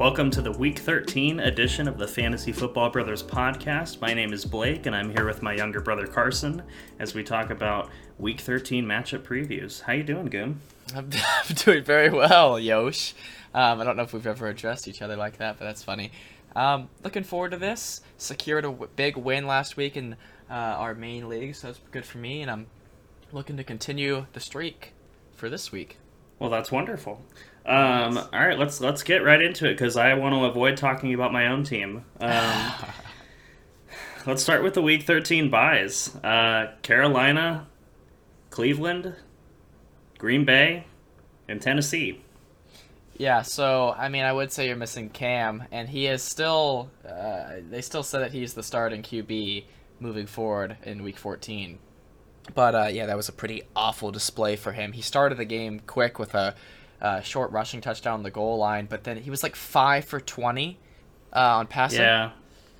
Welcome to the Week 13 edition of the Fantasy Football Brothers podcast. My name is Blake, and I'm here with my younger brother Carson as we talk about Week 13 matchup previews. How you doing, Goom? I'm, I'm doing very well, Yosh. Um, I don't know if we've ever addressed each other like that, but that's funny. Um, looking forward to this. Secured a w- big win last week in uh, our main league, so that's good for me, and I'm looking to continue the streak for this week. Well, that's wonderful. Um, all right, let's let's get right into it because I want to avoid talking about my own team. Um, let's start with the Week 13 byes. Uh, Carolina, Cleveland, Green Bay, and Tennessee. Yeah, so I mean, I would say you're missing Cam, and he is still. Uh, they still said that he's the starting QB moving forward in Week 14. But uh, yeah, that was a pretty awful display for him. He started the game quick with a uh, short rushing touchdown on the goal line, but then he was like five for 20 uh, on passing. Yeah,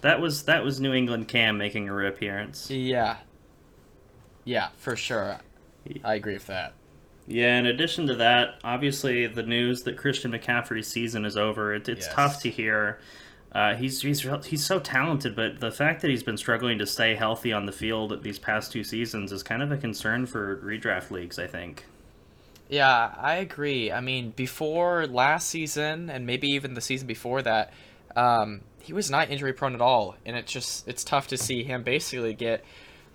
that was that was New England Cam making a reappearance. Yeah. Yeah, for sure. I agree with that. Yeah, in addition to that, obviously the news that Christian McCaffrey's season is over, it, it's Yes. tough to hear. Uh, he's, he's he's so talented, but the fact that he's been struggling to stay healthy on the field these past two seasons is kind of a concern for redraft leagues. I think. Yeah, I agree. I mean, before last season and maybe even the season before that, um, he was not injury prone at all, and it's just it's tough to see him basically get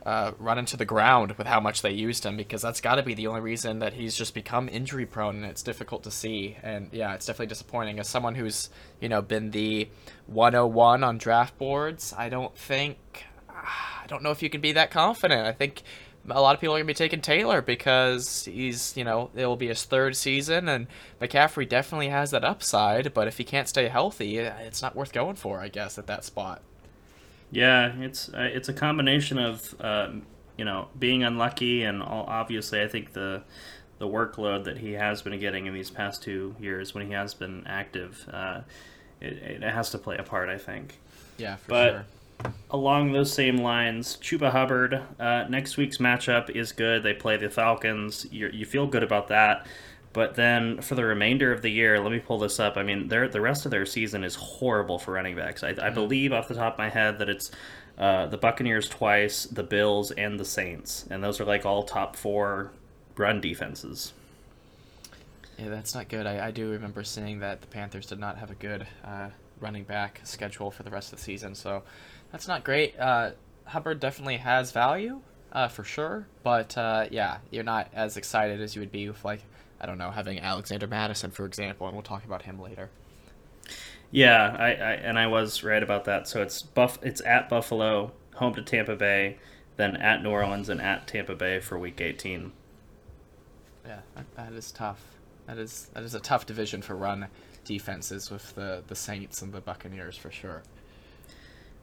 uh, run into the ground with how much they used him because that's got to be the only reason that he's just become injury prone, and it's difficult to see. And yeah, it's definitely disappointing as someone who's you know been the 101 on draft boards. I don't think I don't know if you can be that confident. I think a lot of people are going to be taking Taylor because he's, you know, it will be his third season, and McCaffrey definitely has that upside. But if he can't stay healthy, it's not worth going for, I guess, at that spot. Yeah, it's uh, it's a combination of um, you know being unlucky and all, obviously I think the the workload that he has been getting in these past two years when he has been active, uh, it, it has to play a part. I think. Yeah, for But- sure. Along those same lines, Chuba Hubbard. Uh, next week's matchup is good. They play the Falcons. you you feel good about that. But then for the remainder of the year, let me pull this up. I mean, their the rest of their season is horrible for running backs. I, I believe off the top of my head that it's uh, the Buccaneers twice, the Bills, and the Saints, and those are like all top four run defenses. Yeah, that's not good. I, I do remember seeing that the Panthers did not have a good uh, running back schedule for the rest of the season, so that's not great. Uh, Hubbard definitely has value, uh, for sure, but uh, yeah, you're not as excited as you would be with, like, I don't know, having Alexander Mattison, for example, and we'll talk about him later. Yeah, I, I and I was right about that. So it's Buff. It's at Buffalo, home to Tampa Bay, then at New Orleans and at Tampa Bay for Week 18. Yeah, that, that is tough. That is that is a tough division for run defenses with the the Saints and the Buccaneers for sure.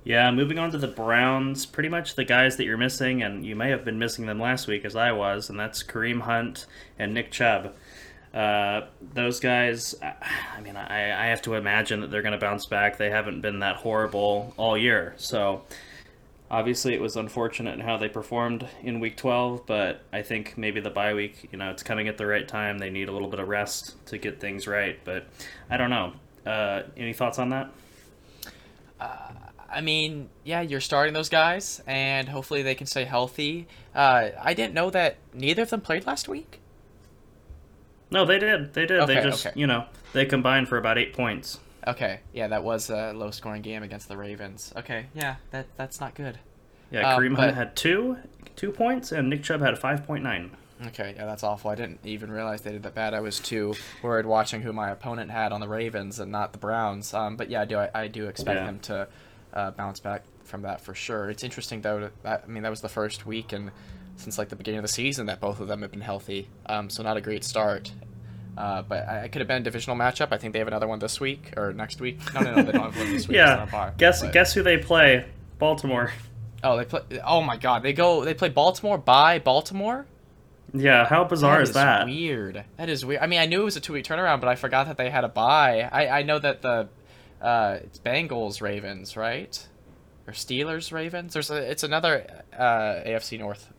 Yeah, moving on to the Browns, pretty much the guys that you're missing, and you may have been missing them last week as I was, and that's Kareem Hunt and Nick Chubb. Uh, those guys, I mean, I, I have to imagine that they're going to bounce back. They haven't been that horrible all year. So, obviously, it was unfortunate in how they performed in week 12, but I think maybe the bye week, you know, it's coming at the right time. They need a little bit of rest to get things right, but I don't know. Uh, any thoughts on that? I mean, yeah, you're starting those guys, and hopefully they can stay healthy. Uh, I didn't know that neither of them played last week. No, they did. They did. they just, okay. you know, they combined for about eight points. Okay, yeah, that was a low-scoring game against the Ravens. Okay, yeah, that that's not good. Yeah, Um, Kareem but- Hunt had two, two points, and Nick Chubb had a five point nine. Okay, yeah, that's awful. I didn't even realize they did that bad. I was too worried watching who my opponent had on the Ravens and not the Browns. Um, but yeah, I do I, I do expect Yeah. them to uh, bounce back from that for sure. It's interesting though. That, I mean, that was the first week and since like the beginning of the season that both of them have been healthy. Um, so not a great start. Uh, but I, it could have been a divisional matchup. I think they have another one this week or next week. No, no, no, they don't have one this week. Yeah, bye, guess but- guess who they play? Baltimore. Oh, they play. Oh my God, they go. They play Baltimore bye Baltimore. Yeah, how bizarre is that? Weird. That is weird. I mean, I knew it was a two week turnaround, but I forgot that they had a bye. I I know that the uh it's Bengals Ravens right, or Steelers Ravens. There's a it's another uh AFC North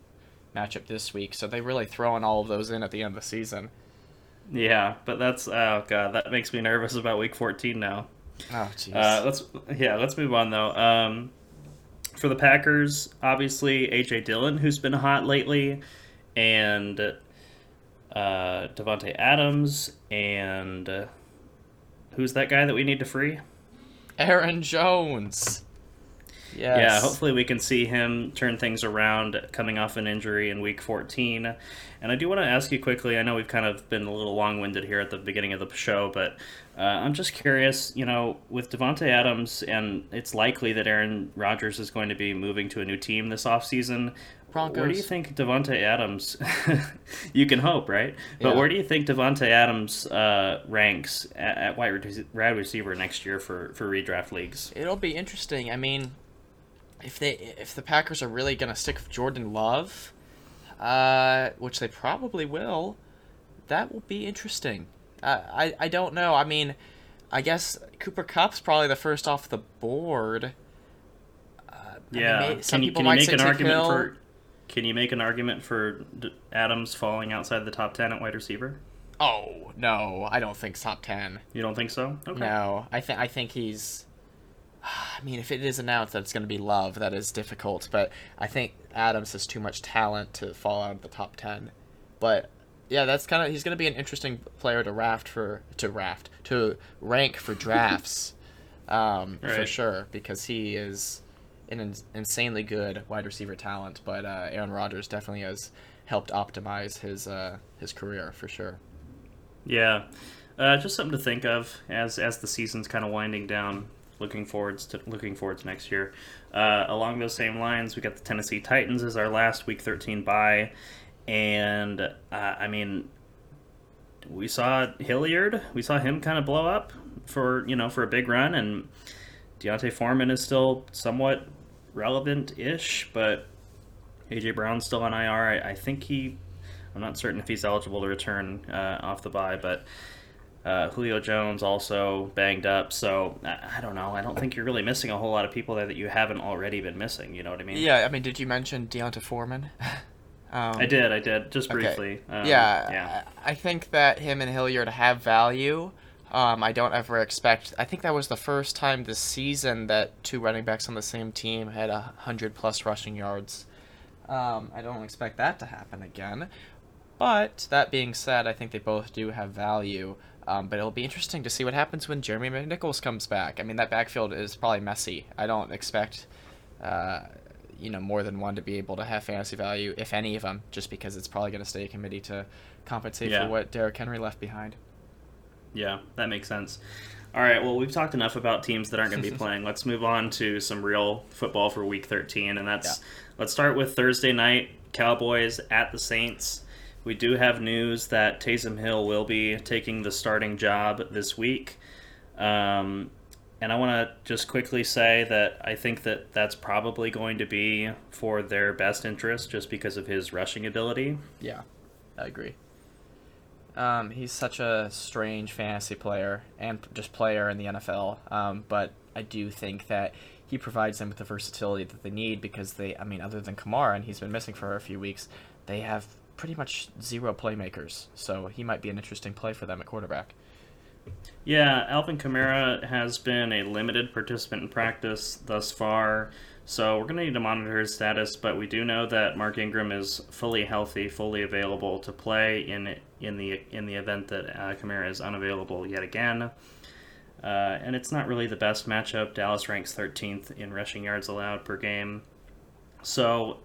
matchup this week, so they really throwing all of those in at the end of the season. Yeah, but that's oh god, that makes me nervous about week fourteen now. Oh, jeez. Uh, let's yeah, let's move on though. Um, for the Packers, obviously AJ Dillon, who's been hot lately, and uh, Davante Adams, and uh, who's that guy that we need to free? Aaron Jones. Yes. Yeah, hopefully we can see him turn things around coming off an injury in week 14. And I do want to ask you quickly I know we've kind of been a little long winded here at the beginning of the show, but uh, I'm just curious, you know, with Davante Adams, and it's likely that Aaron Rodgers is going to be moving to a new team this offseason. Broncos. Where do you think Davante Adams? you can hope, right? But Yeah. where do you think Davante Adams uh, ranks at, at wide rec- receiver next year for for redraft leagues? It'll be interesting. I mean, if they if the Packers are really gonna stick with Jordan Love, uh, which they probably will, that will be interesting. Uh, I I don't know. I mean, I guess Cooper Kupp's probably the first off the board. Uh, I mean, Yeah. may- some can you, people can you might make say an argument Hill. for? Can you make an argument for D- Adams falling outside the top ten at wide receiver? Oh no, I don't think top ten. You don't think so? Okay. No, I think I think he's. I mean, if it is announced that it's going to be Love, that is difficult. But I think Adams has too much talent to fall out of the top ten. But yeah, that's kind of he's going to be an interesting player to raft for to raft to rank for drafts, um, for sure because he is an ins- insanely good wide receiver talent. But uh, Aaron Rodgers definitely has helped optimize his uh, his career for sure. Yeah. Uh, just something to think of as as the season's kind of winding down. Looking forwards to looking forward to next year. Uh, along those same lines, we got the Tennessee Titans as our last Week 13 bye, and uh, I mean, we saw Hilliard. We saw him kind of blow up for you know for a big run, and D'Onta Foreman is still somewhat relevant-ish, but AJ Brown's still on IR. I, I think he. I'm not certain if he's eligible to return uh, off the bye, but uh, Julio Jones also banged up. So I, I don't know. I don't think you're really missing a whole lot of people there that you haven't already been missing. You know what I mean? Yeah, I mean, did you mention D'Onta Foreman? um, I did. I did just Okay. briefly. Um, yeah, Yeah. I I think that him and Hilliard have value. Um, I don't ever expect. I think that was the first time this season that two running backs on the same team had a hundred plus rushing yards. Um, I don't expect that to happen again. But that being said, I think they both do have value. Um, but it'll be interesting to see what happens when Jeremy McNichols comes back. I mean, that backfield is probably messy. I don't expect, uh, you know, more than one to be able to have fantasy value, if any of them, just because it's probably going to stay a committee to compensate Yeah. for what Derrick Henry left behind. Yeah, that makes sense. All right, well, we've talked enough about teams that aren't going to be playing. Let's move on to some real football for Week 13, and that's let's start with Thursday night Cowboys at the Saints. We do have news that Taysom Hill will be taking the starting job this week, um, and I want to just quickly say that I think that that's probably going to be for their best interest, just because of his rushing ability. Yeah, I agree. Um, he's such a strange fantasy player and just player in the NFL. Um, but I do think that he provides them with the versatility that they need because they, I mean, other than Kamara, and he's been missing for a few weeks, they have pretty much zero playmakers. So he might be an interesting play for them at quarterback. Yeah, Alvin Kamara has been a limited participant in practice thus far, so we're going to need to monitor his status. But we do know that Mark Ingram is fully healthy, fully available to play in in the in the event that uh, Kamara is unavailable yet again. Uh, and it's not really the best matchup. Dallas ranks 13th in rushing yards allowed per game. So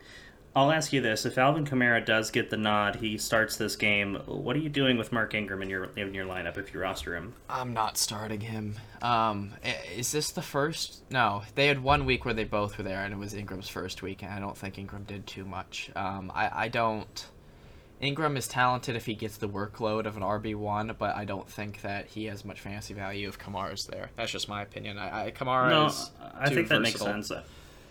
I'll ask you this: If Alvin Kamara does get the nod, he starts this game. What are you doing with Mark Ingram in your in your lineup if you roster him? I'm not starting him. Um, is this the first? No, they had one week where they both were there, and it was Ingram's first week, and I don't think Ingram did too much. Um, I, I don't. Ingram is talented if he gets the workload of an RB one, but I don't think that he has much fantasy value if Kamara's there. That's just my opinion. I, I Kamara No, is I think that makes sense.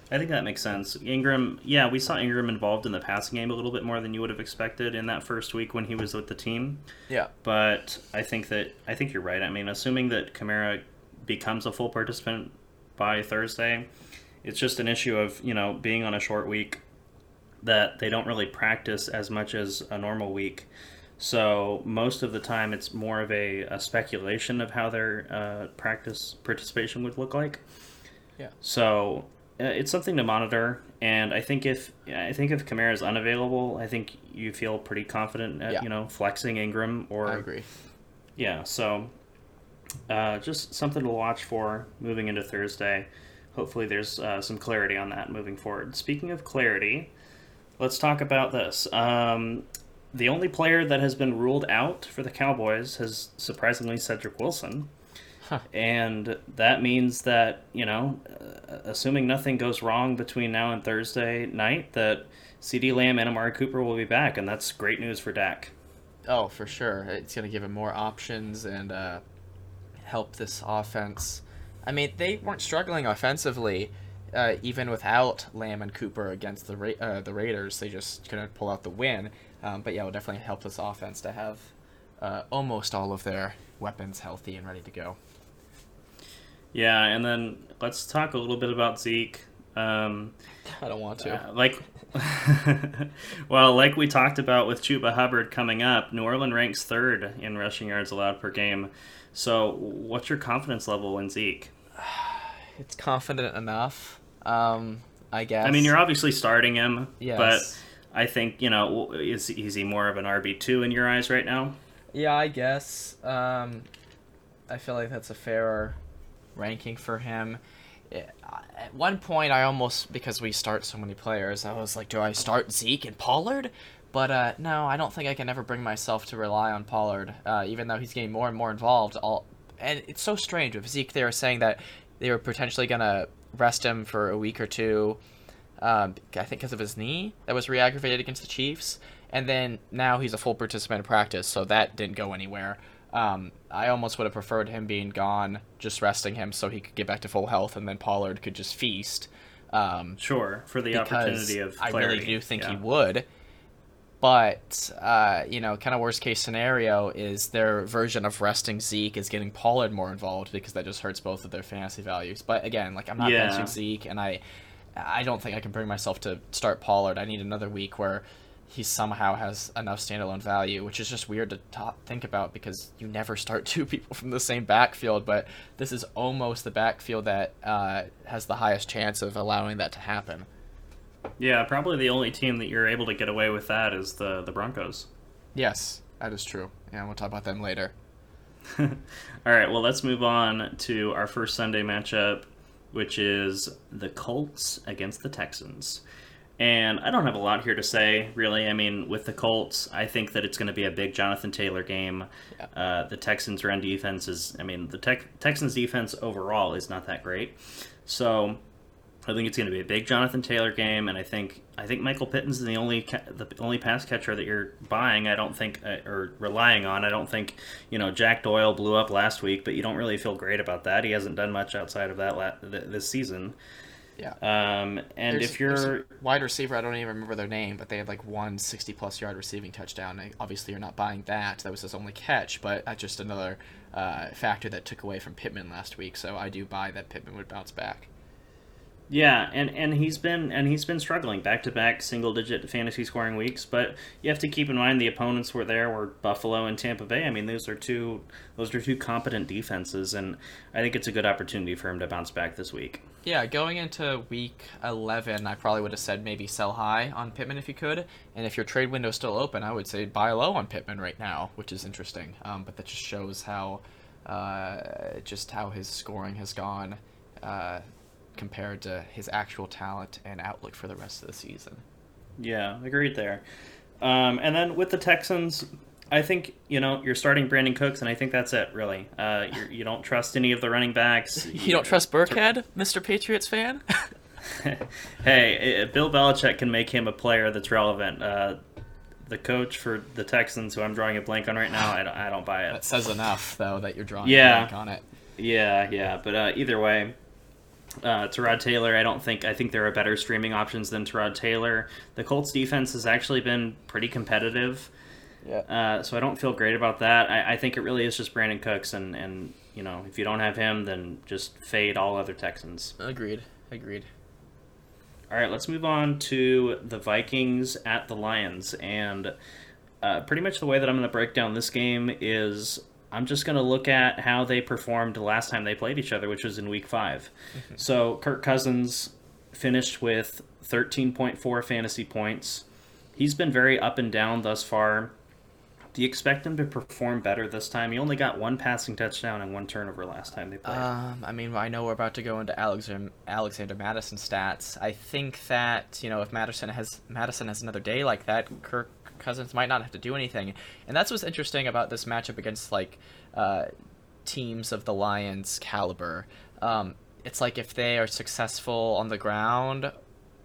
I think that makes sense. Ingram, yeah, we saw Ingram involved in the passing game a little bit more than you would have expected in that first week when he was with the team. Yeah, But I think that I think you're right. I mean, assuming that Kamara becomes a full participant by Thursday, it's just an issue of you know being on a short week that they don't really practice as much as a normal week. So most of the time, it's more of a, a speculation of how their uh, practice participation would look like. Yeah. So it's something to monitor, and I think if I think if Kamara is unavailable, I think you feel pretty confident at Yeah. you know flexing Ingram or I agree. yeah. So uh, just something to watch for moving into Thursday. Hopefully, there's uh, some clarity on that moving forward. Speaking of clarity, let's talk about this. Um, the only player that has been ruled out for the Cowboys has surprisingly Cedric Wilson. Huh. And that means that, you know, uh, assuming nothing goes wrong between now and Thursday night, that CeeDee Lamb and Amari Cooper will be back, and that's great news for Dak. Oh, for sure. It's going to give him more options and uh, help this offense. I mean, they weren't struggling offensively, uh, even without Lamb and Cooper against the Ra- uh, the Raiders. They just couldn't pull out the win. Um, but yeah, it will definitely help this offense to have uh, almost all of their weapons healthy and ready to go. Yeah, and then let's talk a little bit about Zeke. Um, I don't want to. uh, like, well, like we talked about with Chuba Hubbard coming up, New Orleans ranks third in rushing yards allowed per game. So, what's your confidence level in Zeke? it's confident enough. Um, I guess. I mean, you're obviously starting him, Yes. but I think you know is is he more of an RB two in your eyes right now? Yeah, I guess. Um, I feel like that's a fairer ranking for him. At one point, I almost because we start so many players, I was like, do I start Zeke and Pollard? But uh, no, I don't think I can ever bring myself to rely on Pollard, uh, even though he's getting more and more involved. All and it's so strange with Zeke. They were saying that they were potentially gonna rest him for a week or two. Um, I think because of his knee that was re-aggravated against the Chiefs, and then now he's a full participant in practice, so that didn't go anywhere. Um, I almost would have preferred him being gone, just resting him so he could get back to full health, and then Pollard could just feast. Um, Sure, for the opportunity of clarity. I really do think he would. But uh, you know, kind of worst case scenario is their version of resting Zeke is getting Pollard more involved because that just hurts both of their fantasy values. But again, like I'm not Yeah. benching Zeke, and I, I don't think I can bring myself to start Pollard. I need another week where he somehow has enough standalone value, which is just weird to ta think about because you never start two people from the same backfield. But this is almost the backfield that uh, has the highest chance of allowing that to happen. Yeah, probably the only team that you're able to get away with that is the the Broncos. Yes, that is true. Yeah, we'll talk about them later. All right, well, let's move on to our first Sunday matchup, which is the Colts against the Texans. And I don't have a lot here to say, really. I mean, with the Colts, I think that it's going to be a big Jonathan Taylor game. Yeah. Uh, the Texans' run defense is, I mean, the Tex Texans' defense overall is not that great. So I think it's going to be a big Jonathan Taylor game, and I think I think Michael Pittman's the only ca- the only pass catcher that you're buying. I don't think uh, or relying on. I don't think you know Jack Doyle blew up last week, but you don't really feel great about that. He hasn't done much outside of that la- th- this season. Yeah. Um, and There's- if you're wide receiver, I don't even remember their name, but they had like one 60 plus yard receiving touchdown. And obviously, you're not buying that. That was his only catch, but that's just another uh, factor that took away from Pittman last week. So I do buy that Pittman would bounce back. Yeah, and, and he's been and he's been struggling back to back single digit fantasy scoring weeks, but you have to keep in mind the opponents were there were Buffalo and Tampa Bay. I mean, those are two those are two competent defenses, and I think it's a good opportunity for him to bounce back this week. Yeah, going into week 11, I probably would have said maybe sell high on Pittman if you could. And if your trade window is still open, I would say buy low on Pittman right now, which is interesting. Um, but that just shows how, uh, just how his scoring has gone uh, compared to his actual talent and outlook for the rest of the season. Yeah, agreed there. Um, and then with the Texans, I think you know you're starting Brandin Cooks, and I think that's it. Really, uh, you're, you don't trust any of the running backs. You don't trust Burkhead, Mr. Patriots fan? hey, Bill Belichick can make him a player that's relevant. Uh, the coach for the Texans, who I'm drawing a blank on right now, I don't, I don't buy it. that says enough, though, that you're drawing Yeah. a blank on it. Yeah, yeah, but uh, either way, uh, Tyrod Taylor, I don't think I think there are better streaming options than Tyrod Taylor. The Colts defense has actually been pretty competitive, Yeah. uh, so I don't feel great about that. I, I think it really is just Brandin Cooks, and and you know if you don't have him, then just fade all other Texans. Agreed. Agreed. All right, let's move on to the Vikings at the Lions. And uh, pretty much the way that I'm going to break down this game is I'm just going to look at how they performed the last time they played each other, which was in week 5 mm-hmm. So Kirk Cousins finished with 13.4 fantasy points. He's been very up and down thus far. Do you expect him to perform better this time? He only got one passing touchdown and one turnover last time they played. Um, I mean, I know we're about to go into Alexander, Alexander Mattison stats. I think that you know if Mattison has Mattison has another day like that, Kirk Cousins might not have to do anything, and that's what's interesting about this matchup against like uh, teams of the Lions caliber. Um, it's like if they are successful on the ground,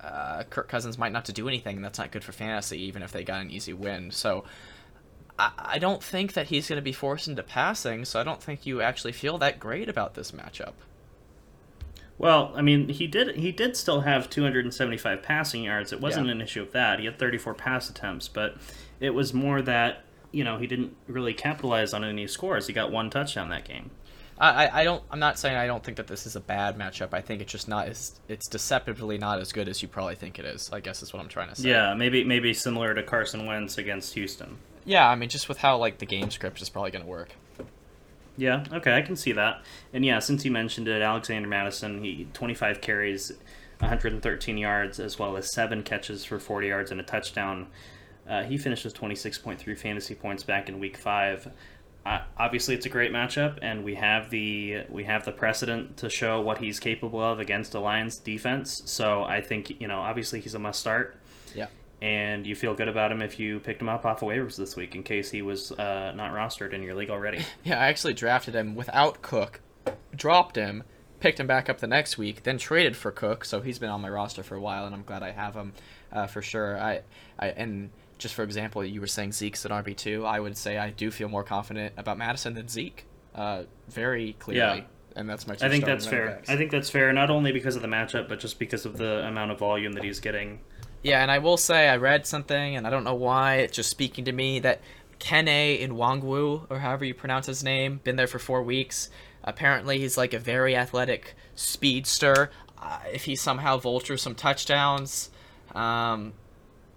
uh, Kirk Cousins might not have to do anything, and that's not good for fantasy, even if they got an easy win. So I, don't think that he's going to be forced into passing, so I don't think you actually feel that great about this matchup. Well, I mean, he did he did still have 275 passing yards. It wasn't yeah. an issue of that. He had 34 pass attempts, but it was more that you know he didn't really capitalize on any scores. He got one touchdown that game. I, I don't I'm not saying I don't think that this is a bad matchup. I think it's just not as it's deceptively not as good as you probably think it is. I guess is what I'm trying to say. Yeah, maybe maybe similar to Carson Wentz against Houston. Yeah, I mean, just with how like the game script is probably going to work. Yeah, okay, I can see that. And yeah, since you mentioned it, Alexander Mattison, he 25 carries, 113 yards, as well as seven catches for 40 yards and a touchdown. Uh, he finishes 26.3 fantasy points back in Week Five. Uh, obviously, it's a great matchup, and we have the we have the precedent to show what he's capable of against a Lions defense. So I think you know, obviously, he's a must start. And you feel good about him if you picked him up off of waivers this week in case he was uh, not rostered in your league already. Yeah, I actually drafted him without Cook, dropped him, picked him back up the next week, then traded for Cook, so he's been on my roster for a while, and I'm glad I have him uh, for sure. I, I and just for example, you were saying Zeke's an RB two. I would say I do feel more confident about Mattison than Zeke, uh, very clearly. Yeah and that's my. I think that's fair. Backs. I think that's fair, not only because of the matchup, but just because of the amount of volume that he's getting yeah, and I will say I read something, and I don't know why it's just speaking to me that Ken A in Nwangwu, or however you pronounce his name, been there for four weeks. Apparently, he's like a very athletic speedster. Uh, if he somehow vultures some touchdowns, um,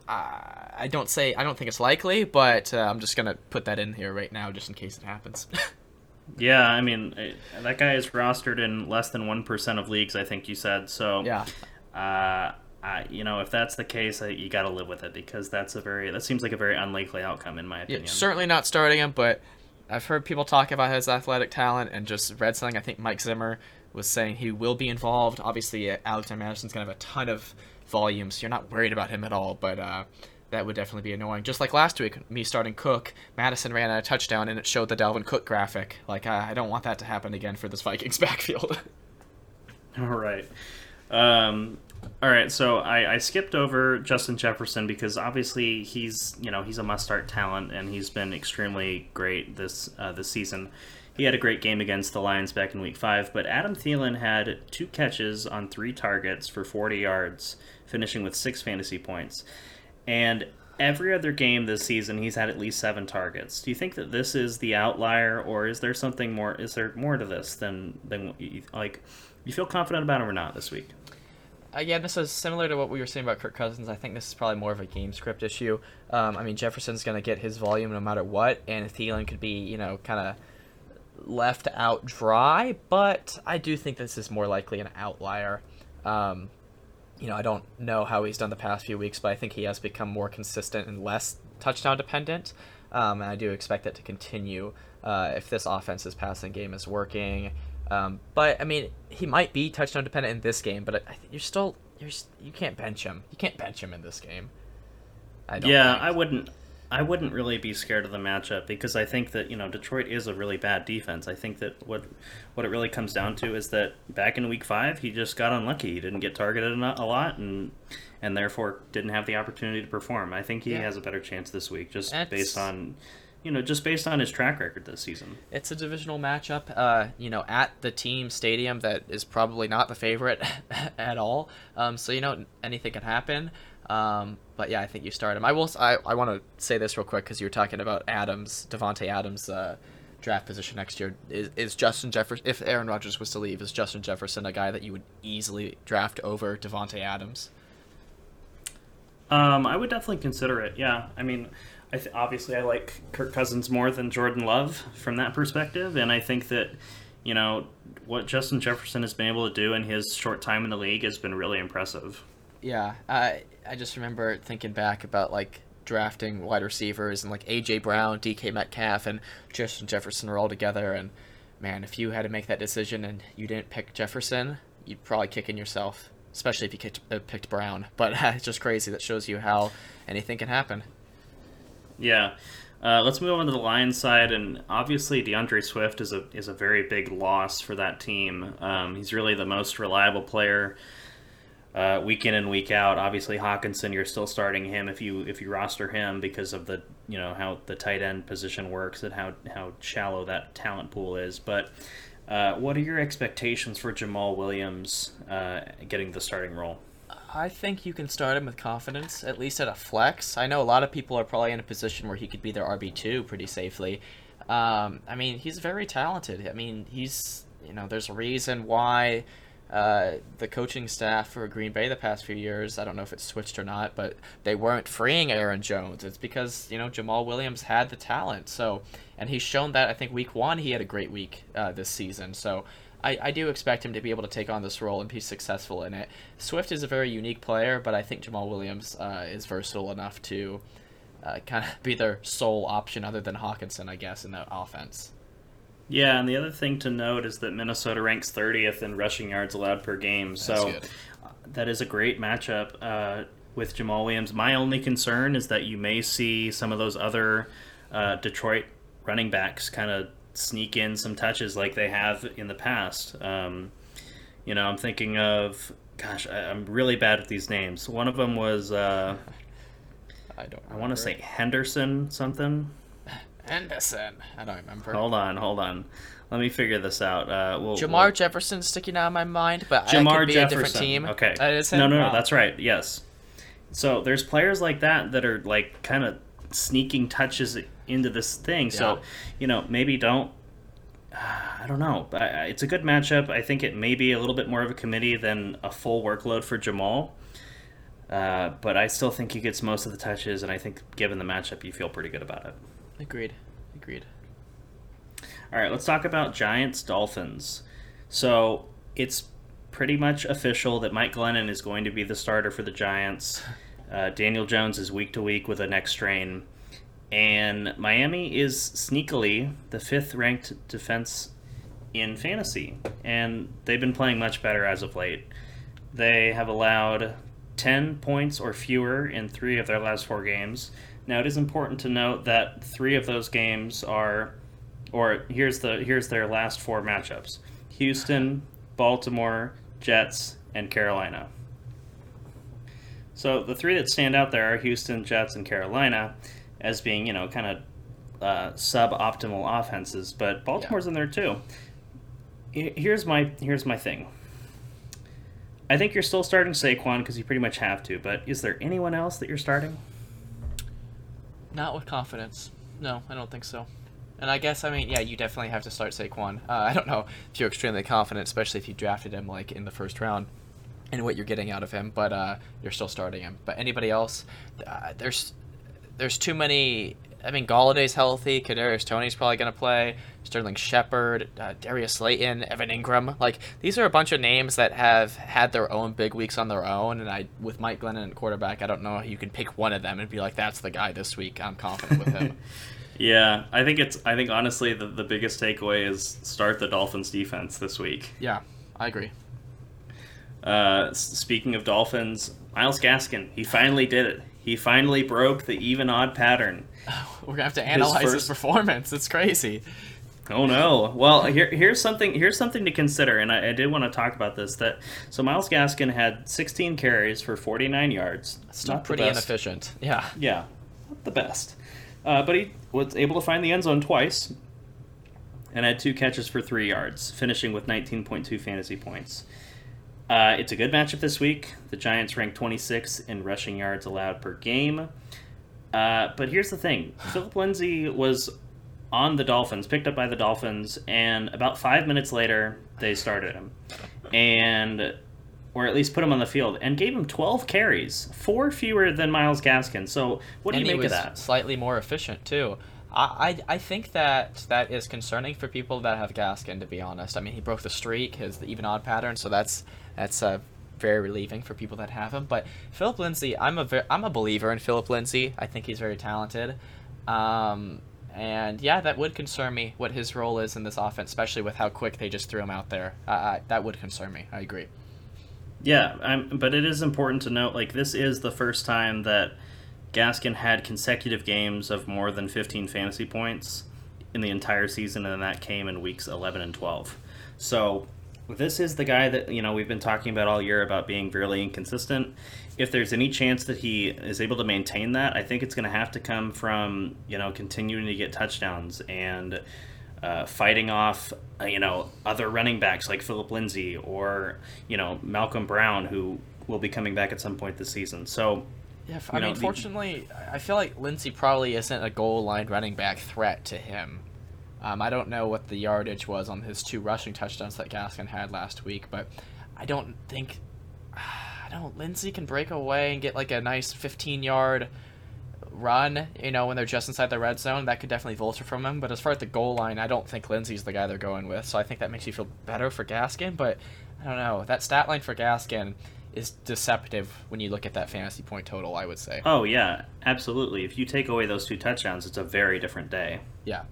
I, I don't say I don't think it's likely, but uh, I'm just gonna put that in here right now just in case it happens. yeah, I mean that guy is rostered in less than one percent of leagues. I think you said so. Yeah. Uh, I, you know, if that's the case, I, you got to live with it because that's a very that seems like a very unlikely outcome in my opinion. Yeah, certainly not starting him, but I've heard people talk about his athletic talent and just read something. I think Mike Zimmer was saying he will be involved. Obviously, uh, Alexander Mattison's gonna have a ton of volume, so you're not worried about him at all. But uh, that would definitely be annoying. Just like last week, me starting Cook, Mattison ran a touchdown and it showed the Dalvin Cook graphic. Like I, I don't want that to happen again for this Vikings backfield. all right. Um, all right, so I, I skipped over Justin Jefferson because obviously he's you know he's a must start talent and he's been extremely great this uh, this season. He had a great game against the Lions back in Week Five, but Adam Thielen had two catches on three targets for 40 yards, finishing with six fantasy points. And every other game this season, he's had at least seven targets. Do you think that this is the outlier, or is there something more? Is there more to this than than like? You feel confident about him or not this week? Again, this is similar to what we were saying about Kirk Cousins. I think this is probably more of a game script issue. Um, I mean, Jefferson's going to get his volume no matter what, and Thielen could be, you know, kind of left out dry. But I do think this is more likely an outlier. Um, you know, I don't know how he's done the past few weeks, but I think he has become more consistent and less touchdown dependent. Um, and I do expect that to continue uh, if this offense's passing game is working. Um, but I mean, he might be touchdown dependent in this game, but I, you're still you're you can't bench him. You can't bench him in this game. I yeah, think. I wouldn't. I wouldn't really be scared of the matchup because I think that you know Detroit is a really bad defense. I think that what what it really comes down to is that back in Week Five he just got unlucky. He didn't get targeted a lot and and therefore didn't have the opportunity to perform. I think he yeah. has a better chance this week just That's... based on you know, just based on his track record this season. It's a divisional matchup, uh, you know, at the team stadium that is probably not the favorite at all. Um, so you know, anything can happen. Um, but yeah, I think you start him. I will. I, I want to say this real quick because you were talking about Adams, Davante Adams, uh, draft position next year. Is, is Justin Jefferson? If Aaron Rodgers was to leave, is Justin Jefferson a guy that you would easily draft over Davante Adams? Um, I would definitely consider it. Yeah, I mean, I th- obviously I like Kirk Cousins more than Jordan Love from that perspective, and I think that you know what Justin Jefferson has been able to do in his short time in the league has been really impressive. Yeah, I I just remember thinking back about like drafting wide receivers and like AJ Brown, DK Metcalf, and Justin Jefferson are all together. And man, if you had to make that decision and you didn't pick Jefferson, you'd probably kick in yourself, especially if you uh, picked Brown. But it's just crazy. That shows you how anything can happen. Yeah. Uh, let's move on to the Lions side, and obviously D'Andre Swift is a is a very big loss for that team. Um, he's really the most reliable player uh, week in and week out. Obviously Hockenson, you're still starting him if you if you roster him because of the you know how the tight end position works and how how shallow that talent pool is. But uh, what are your expectations for Jamaal Williams uh, getting the starting role? I think you can start him with confidence, at least at a flex. I know a lot of people are probably in a position where he could be their RB2 pretty safely. Um, I mean, he's very talented. I mean, he's, you know, there's a reason why uh, the coaching staff for Green Bay the past few years, I don't know if it's switched or not, but they weren't freeing Aaron Jones. It's because, you know, Jamaal Williams had the talent. So, and he's shown that, I think, week one, he had a great week uh, this season. So, I, I do expect him to be able to take on this role and be successful in it. Swift is a very unique player, but I think Jamaal Williams uh, is versatile enough to uh, kind of be their sole option other than Hockenson, I guess, in the offense. Yeah, and the other thing to note is that Minnesota ranks 30th in rushing yards allowed per game. So good. that is a great matchup uh, with Jamaal Williams. My only concern is that you may see some of those other uh, Detroit running backs kind of sneak in some touches like they have in the past. Um, you know, I'm thinking of, gosh, I, am really bad at these names. One of them was, uh, I don't. I want to say Henderson something. Henderson. I don't remember. Hold on, hold on. Let me figure this out. Uh, we'll, Jermar we'll... Jefferson sticking out of my mind, but Jermar I could be Jefferson. a different team. Okay. No, no, no. Wow. That's right. Yes. So there's players like that that are like kind of sneaking touches into this thing. So you know, maybe don't. I don't know. It's a good matchup. I think it may be a little bit more of a committee than a full workload for Jamaal. Uh, but I still think he gets most of the touches, and I think given the matchup, you feel pretty good about it. Agreed. Agreed. All right, let's talk about Giants Dolphins. So it's pretty much official that Mike Glennon is going to be the starter for the Giants. Uh, Daniel Jones is week to week with a neck strain. And Miami is sneakily the fifth ranked defense in fantasy. And they've been playing much better as of late. They have allowed 10 points or fewer in three of their last four games. Now, it is important to note that three of those games are, or here's the here's their last four matchups: Houston, Baltimore, Jets, and Carolina. So the three that stand out there are Houston, Jets, and Carolina, as being you know kind of uh, suboptimal offenses. But Baltimore's in there too. Here's my here's my thing. I think you're still starting Saquon because you pretty much have to. But is there anyone else that you're starting? Not with confidence. No, I don't think so. And I guess I mean, yeah, you definitely have to start Saquon. Uh, I don't know if you're extremely confident, especially if you drafted him like in the first round, and what you're getting out of him. But uh, you're still starting him. But anybody else, uh, there's there's too many. I mean, Golladay's healthy. Kadarius Toney's probably gonna play. Sterling Shepard, uh, Darius Slayton, Evan Engram. Like these are a bunch of names that have had their own big weeks on their own. And I, with Mike Glennon at quarterback, I don't know how you can pick one of them and be like, that's the guy this week. I'm confident with him. Yeah, I think it's. I think honestly, the, the biggest takeaway is start the Dolphins defense this week. yeah, I agree. Uh, speaking of Dolphins, Myles Gaskin, he finally did it. He finally broke the even odd pattern. We're gonna have to analyze his, first- performance. It's crazy. Oh no! Well, here, here's something. Here's something to consider, and I, I did want to talk about this. That so Myles Gaskin had 16 carries for 49 yards. Still Not pretty inefficient. Yeah. Yeah, not the best. Uh, but he was able to find the end zone twice and had two catches for three yards, finishing with 19.2 fantasy points. Uh, it's a good matchup this week. The Giants rank 26 in rushing yards allowed per game. Uh, but here's the thing Phillip Lindsay was on the Dolphins, picked up by the Dolphins, and about five minutes later, they started him. And or at least put him on the field, and gave him 12 carries, four fewer than Myles Gaskin. So what do and you make of that? Slightly more efficient too. I, I I think that that is concerning for people that have Gaskin. To be honest, I mean he broke the streak, his even odd pattern, so that's that's uh, very relieving for people that have him. But Phillip Lindsay, I'm a I'm a believer in Phillip Lindsay. I think he's very talented. Um, and yeah, that would concern me what his role is in this offense, especially with how quick they just threw him out there. Uh, I, that would concern me. I agree. Yeah, I'm, but it is important to note like this is the first time that Gaskin had consecutive games of more than 15 fantasy points in the entire season, and that came in weeks 11 and 12. So this is the guy that you know we've been talking about all year about being fairly inconsistent. If there's any chance that he is able to maintain that, I think it's going to have to come from you know continuing to get touchdowns and uh, fighting off uh, you know other running backs like Phillip Lindsay or you know Malcolm Brown who will be coming back at some point this season. So Yeah, I know, mean, the- fortunately, I feel like Lindsay probably isn't a goal line running back threat to him. Um, I don't know what the yardage was on his two rushing touchdowns that Gaskin had last week, but I don't think I don't. Lindsay can break away and get like a nice 15 yard run. You know, when they're just inside the red zone, that could definitely vulture from him. But as far as the goal line, I don't think Lindsay's the guy they're going with. So I think that makes you feel better for Gaskin. But I don't know. That stat line for Gaskin is deceptive when you look at that fantasy point total. I would say. oh yeah, absolutely. If you take away those two touchdowns, it's a very different day. Yeah,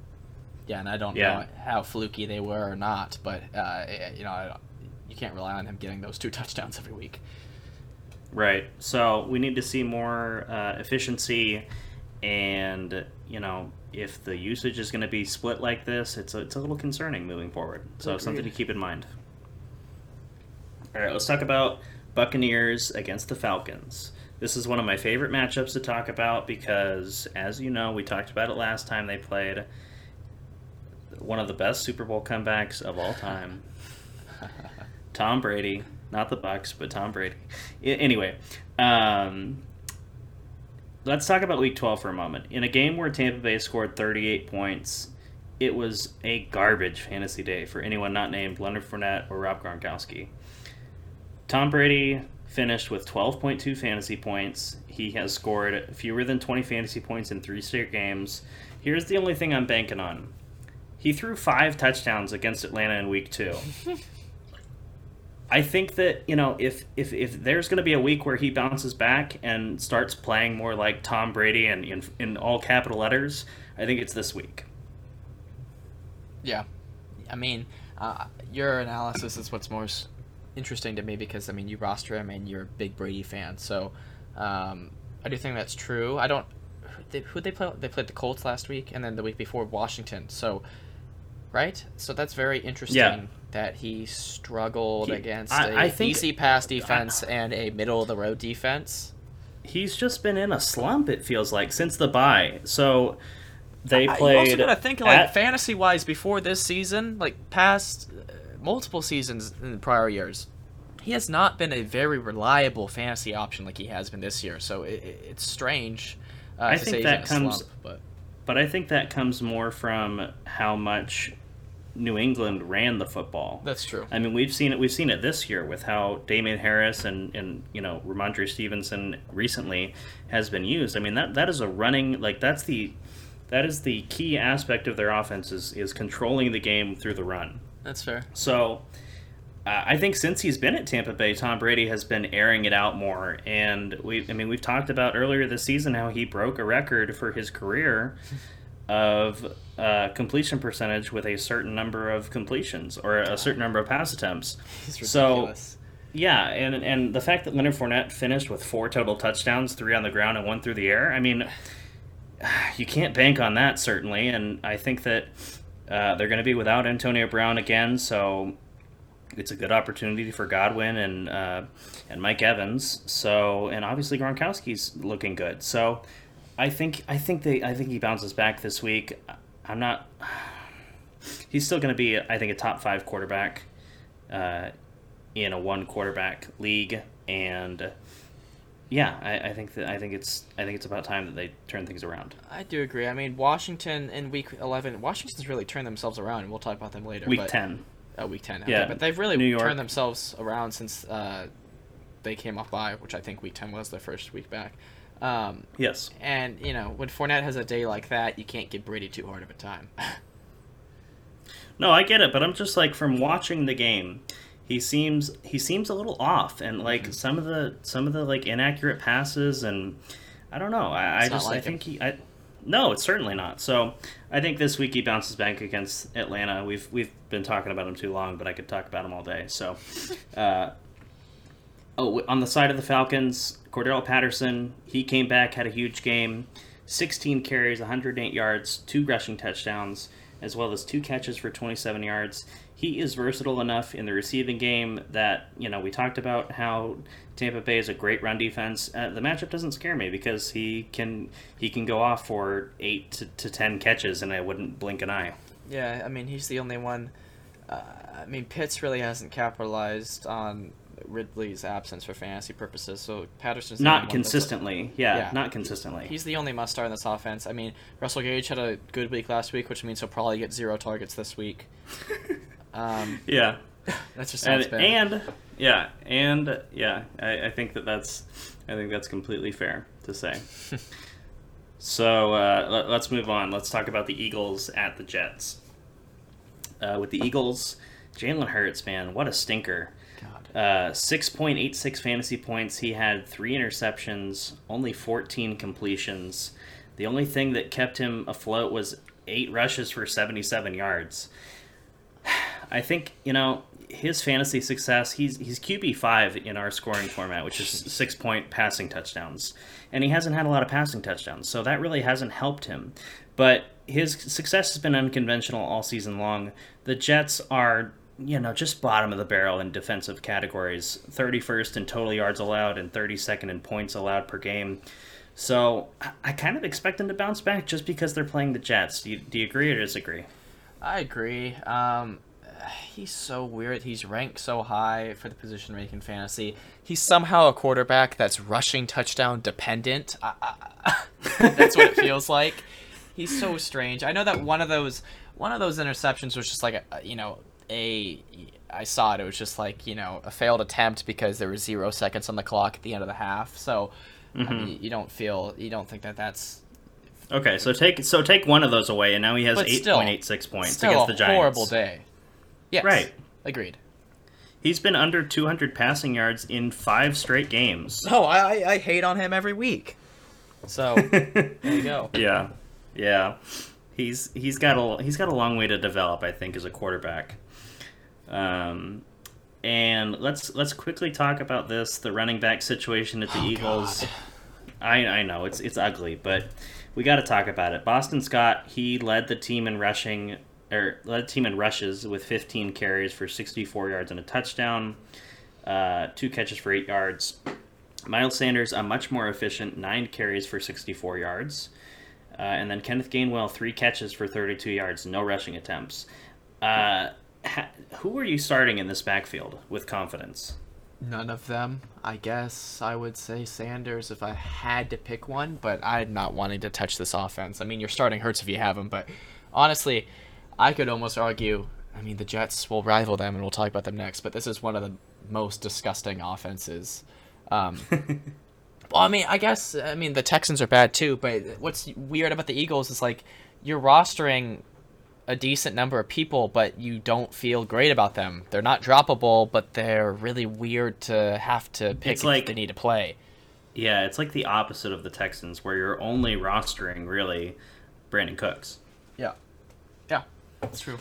yeah, and I don't Yeah. know how fluky they were or not, but uh, you know, I don't, you can't rely on him getting those two touchdowns every week. Right. So we need to see more uh, efficiency, and you know, if the usage is going to be split like this, it's a, it's a little concerning moving forward. So Agreed. something to keep in mind. All right, let's talk about Buccaneers against the Falcons. This is one of my favorite matchups to talk about because, as you know, we talked about it last time they played. One of the best Super Bowl comebacks of all time. Tom Brady, not the Bucs, but Tom Brady. Anyway, um, let's talk about Week 12 for a moment. In a game where Tampa Bay scored 38 points, it was a garbage fantasy day for anyone not named Leonard Fournette or Rob Gronkowski. Tom Brady finished with 12.2 fantasy points. He has scored fewer than 20 fantasy points in three straight games. Here's the only thing I'm banking on. He threw five touchdowns against Atlanta in week two. I think that you know if if, if there's going to be a week where he bounces back and starts playing more like Tom Brady and in, in all capital letters, I think it's this week. Yeah, I mean, uh, your analysis is what's most interesting to me because I mean, you roster him and you're a big Brady fan, so um, I do think that's true. I don't. Who they play? They played the Colts last week, and then the week before Washington. So, right? So that's very interesting that he struggled He- against I- a I think- easy pass defense and a middle of the road defense. He's just been in a slump. It feels like since the bye. So they played. You also gotta think like at- fantasy wise before this season, like past uh, multiple seasons in prior years. He has not been a very reliable fantasy option like he has been this year. So it, it- it's strange. Uh, I to think say he's that in a comes- slump, but But I think that comes more from how much New England ran the football. that's true. I mean, we've seen it. We've seen it this year with how Damien Harris and and you know Rhamondre Stevenson recently has been used. I mean that that is a running like that's the that is the key aspect of their offense is is controlling the game through the run. That's fair. So uh, I think since he's been at Tampa Bay, Tom Brady has been airing it out more, and we I mean we've talked about earlier this season how he broke a record for his career of uh, completion percentage with a certain number of completions or a certain number of pass attempts. So- Yeah, and and the fact that Leonard Fournette finished with four total touchdowns, three on the ground and one through the air, I mean, you can't bank on that certainly. And I think that uh, they're going to be without Antonio Brown again, so it's a good opportunity for Godwin and uh, and Mike Evans. So and obviously Gronkowski's looking good. So I think I think they I think he bounces back this week. I'm not. He's still going to be I think a top five quarterback. Uh, in a one quarterback league and yeah I, I think that I think it's I think it's about time that they turn things around. I do agree. I mean, Washington in week 11, Washington's really turned themselves around, and we'll talk about them later. Week but, ten. Uh, week 10. Okay, Yeah, but they've really turned themselves around since uh, they came off bye, which I think week ten was their first week back. Um, Yes. and you know when Fournette has a day like that, you can't give Brady too hard of a time. No, I get it, but I'm just like from watching the game, he seems he seems a little off, and like Mm-hmm. some of the some of the like inaccurate passes, and I don't know. I, I just I like think he. I, no, it's certainly not. So I think this week he bounces back against Atlanta. We've we've been talking about him too long, but I could talk about him all day. So, uh, oh, on the side of the Falcons, Cordarrelle Patterson, he came back, had a huge game, 16 carries, 108 yards, two rushing touchdowns, as well as two catches for 27 yards. He is versatile enough in the receiving game that you know we talked about how Tampa Bay is a great run defense. Uh, the matchup doesn't scare me because he can he can go off for eight to, to ten catches, and I wouldn't blink an eye. yeah, I mean he's the only one. Uh, I mean Pitts really hasn't capitalized on Ridley's absence for fantasy purposes, so Patterson's Not consistently, yeah, Yeah. not consistently. He's the only must start in this offense. I mean, Russell Gage had a good week last week, which means he'll probably get zero targets this week. Um, yeah, that's just sounds and, bad. and yeah, and yeah, I, I think that that's I think that's completely fair to say. so uh, let, us move on. Let's talk about the Eagles at the Jets. Uh, with the Eagles, Jalen Hurts, man, what a stinker! Uh, six point eight six fantasy points. He had three interceptions, only fourteen completions. The only thing that kept him afloat was eight rushes for seventy seven yards. I think you know his fantasy success. He's he's QB five in our scoring format, which is six point passing touchdowns, and he hasn't had a lot of passing touchdowns, so that really hasn't helped him. But his success has been unconventional all season long. The Jets are you know just bottom of the barrel in defensive categories, thirty first in total yards allowed and thirty second in points allowed per game. So I, kind of expect them to bounce back just because they're playing the Jets. Do you, do you agree or disagree? I agree. Um, he's so weird. He's ranked so high for the position making fantasy. He's somehow a quarterback that's rushing touchdown dependent. I, I, that's what it feels like. He's so strange. I know that one of those one of those interceptions was just like a, you know a I saw it. It was just like you know a failed attempt because there was zero seconds on the clock at the end of the half. So I mm-hmm. mean, you don't feel you don't think that that's Okay, so take so take one of those away, and now he has But eight still- point eight six points still against a the Giants. horrible day. Yes, Right. Agreed. He's been under two hundred passing yards in five straight games. No, I, I- I hate on him every week. So there you go. yeah, yeah. He's he's got a he's got a long way to develop, I think, as a quarterback. Um, and let's let's quickly talk about this the running back situation at the Oh, Eagles. God. I I know it's it's ugly, but we got to talk about it. Boston Scott he led the team in rushing or led the team in rushes with 15 carries for 64 yards and a touchdown, uh, two catches for eight yards. Miles Sanders a much more efficient nine carries for 64 yards, uh, and then Kenneth Gainwell three catches for 32 yards, no rushing attempts. Uh, ha- who are you starting in this backfield with confidence? None of them. I guess I would say Sanders if I had to pick one, but I'm not wanting to touch this offense. I mean, you're starting Hurts if you have him, but honestly, I could almost argue. I mean, the Jets will rival them, and we'll talk about them next. But this is one of the most disgusting offenses. Um, well, I mean, I guess I mean the Texans are bad too. But what's weird about the Eagles is like you're rostering a decent number of people, but you don't feel great about them. They're not droppable, but they're really weird to have to pick It's if like- they need to play. Yeah, it's like the opposite of the Texans, where you're only rostering really Brandin Cooks. Yeah, yeah, that's true.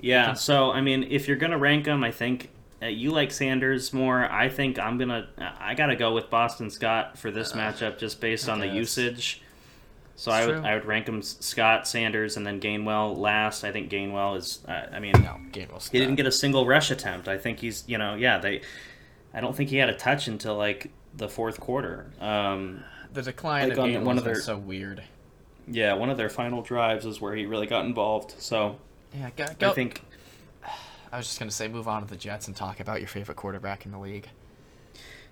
Yeah, so I mean, if you're gonna rank them, I think uh, you like Sanders more. I think I'm gonna. I gotta go with Boston Scott for this matchup, just based on the usage. So It's I would true. I would rank them Scott, Sanders, and then Gainwell last. I think Gainwell is. Uh, I mean, No, Gainwell's he didn't get a single rush attempt. I think he's. You know, yeah. They. I don't think he had a touch until like the fourth quarter. Um, the decline like of on Gainwell one of their- so weird. yeah, one of their final drives is where he really got involved. So Yeah, go, go. I think I was just gonna say, move on to the Jets and talk about your favorite quarterback in the league.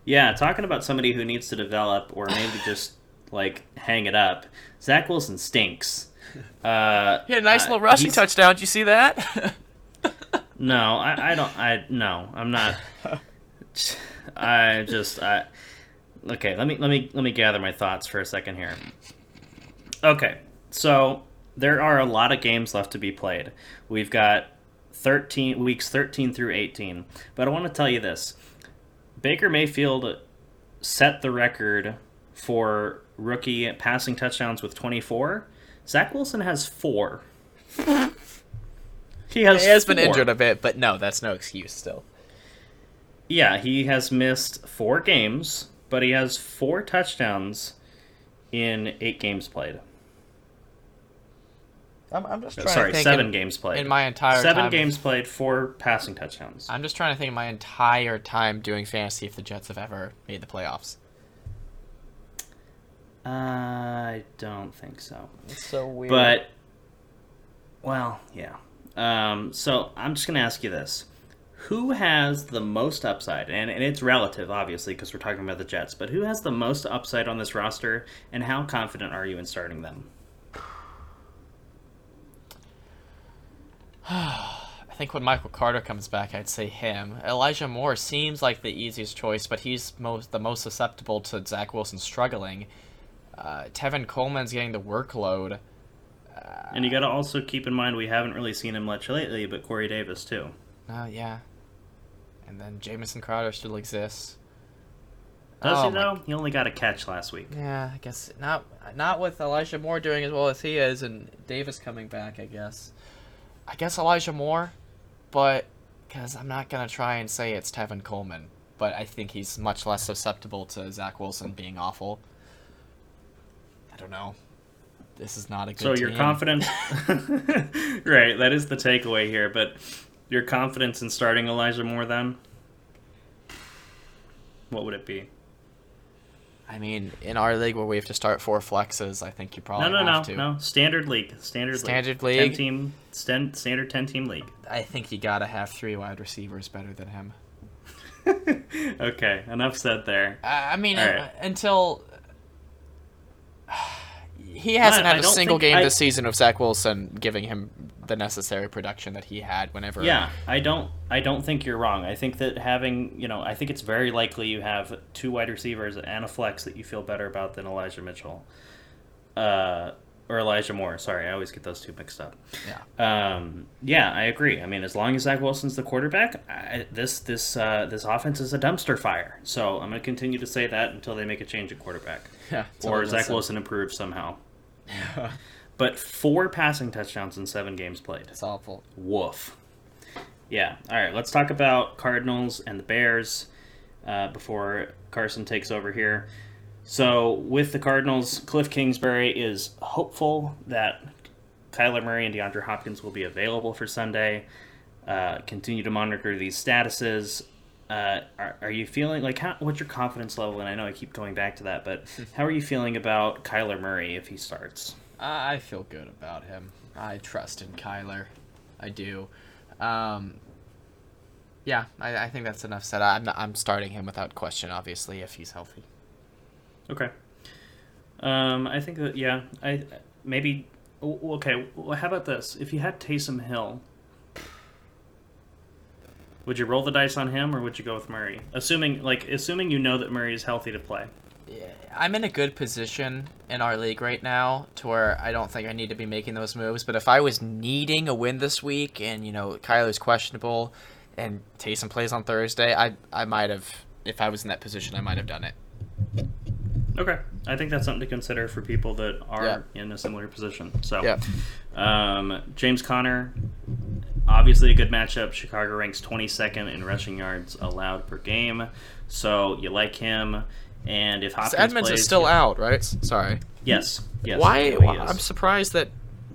Yeah, talking about somebody who needs to develop or maybe just like hang it up. Zach Wilson stinks. Uh, He had a nice uh, little rushing he's- touchdown. Did you see that? No, I, I don't. I no, I'm not. I just I okay. Let me let me let me gather my thoughts for a second here. Okay, so there are a lot of games left to be played. We've got 13 weeks 13 through 18. But I want to tell you this. Baker Mayfield set the record for rookie passing touchdowns with 24. Zach Wilson has 4. he has He has been injured a bit, but no, that's no excuse still. Yeah, he has missed 4 games, but he has 4 touchdowns in 8 games played. I'm, I'm just No, trying sorry, to think 7 in, games played. in my entire Seven time. games played, 4 passing touchdowns. I'm just trying to think of my entire time doing fantasy if the Jets have ever made the playoffs. I don't think so. It's so weird. But, well, yeah. Um, so I'm just going to ask you this. Who has the most upside? And, and it's relative, obviously, because we're talking about the Jets. But who has the most upside on this roster, and how confident are you in starting them? I think when Michael Carter comes back, I'd say him. Elijah Moore seems like the easiest choice, but he's most the most susceptible to Zach Wilson struggling. Uh, Tevin Coleman's getting the workload. And you got to also keep in mind we haven't really seen him much lately, but Corey Davis, too. Uh, yeah. And then Jamison Crowder still exists. Does Oh he, my- though? He only got a catch last week. Yeah, I guess not. Not with Elijah Moore doing as well as he is, and Davis coming back. I guess. I guess Elijah Moore, but because I'm not gonna try and say it's Tevin Coleman, but I think he's much less susceptible to Zach Wilson being awful. I don't know. This is not a good. So you're team. confident, right? That is the takeaway here. But your confidence in starting Elijah Moore, then, what would it be? I mean, in our league where we have to start four flexes, I think you probably no, no, no, to. no. Standard league, standard, Standard league, ten league? team, sten- standard ten team league. I think you gotta have three wide receivers better than him. okay, enough said there. I I mean, right. until he hasn't I- had a single game I- this season of Zach Wilson giving him the necessary production that he had whenever. Yeah, I don't. I don't think you're wrong. I think that having, you know, I think it's very likely you have two wide receivers and a flex that you feel better about than Elijah Mitchell, uh, or Elijah Moore. Sorry, I always get those two mixed up. Yeah. Um, yeah, I agree. I mean, as long as Zach Wilson's the quarterback, I, this this uh, this offense is a dumpster fire. So I'm going to continue to say that until they make a change at quarterback, Yeah. or Zach Wilson improves somehow. But four passing touchdowns in seven games played. It's awful. Woof. Yeah. All right. Let's talk about Cardinals and the Bears uh, before Carson takes over here. So with the Cardinals, Cliff Kingsbury is hopeful that Kyler Murray and DeAndre Hopkins will be available for Sunday. Uh, continue to monitor these statuses. Uh, are, are you feeling like how, what's your confidence level? And I know I keep going back to that, but how are you feeling about Kyler Murray if he starts? I I feel good about him. I trust in Kyler. I do. Um, yeah, I, I think that's enough said. I'm I'm starting him without question, obviously, if he's healthy. Okay. Um, I think that yeah, I maybe okay. Well, how about this? If you had Taysom Hill, would you roll the dice on him or would you go with Murray? Assuming like assuming you know that Murray is healthy to play. Yeah, I'm in a good position in our league right now to where I don't think I need to be making those moves. But if I was needing a win this week and, you know, Kyler's questionable and Taysom plays on Thursday, I, I might have, if I was in that position, I might have done it. Okay, I think that's something to consider for people that are Yeah. in a similar position. So, Yeah. um, James Conner, obviously a good matchup. Chicago ranks 22nd in rushing yards allowed per game, so you like him. And if Hopkins Edmonds plays, is still out, right? Sorry. Yes. Yes. why? why. I'm surprised that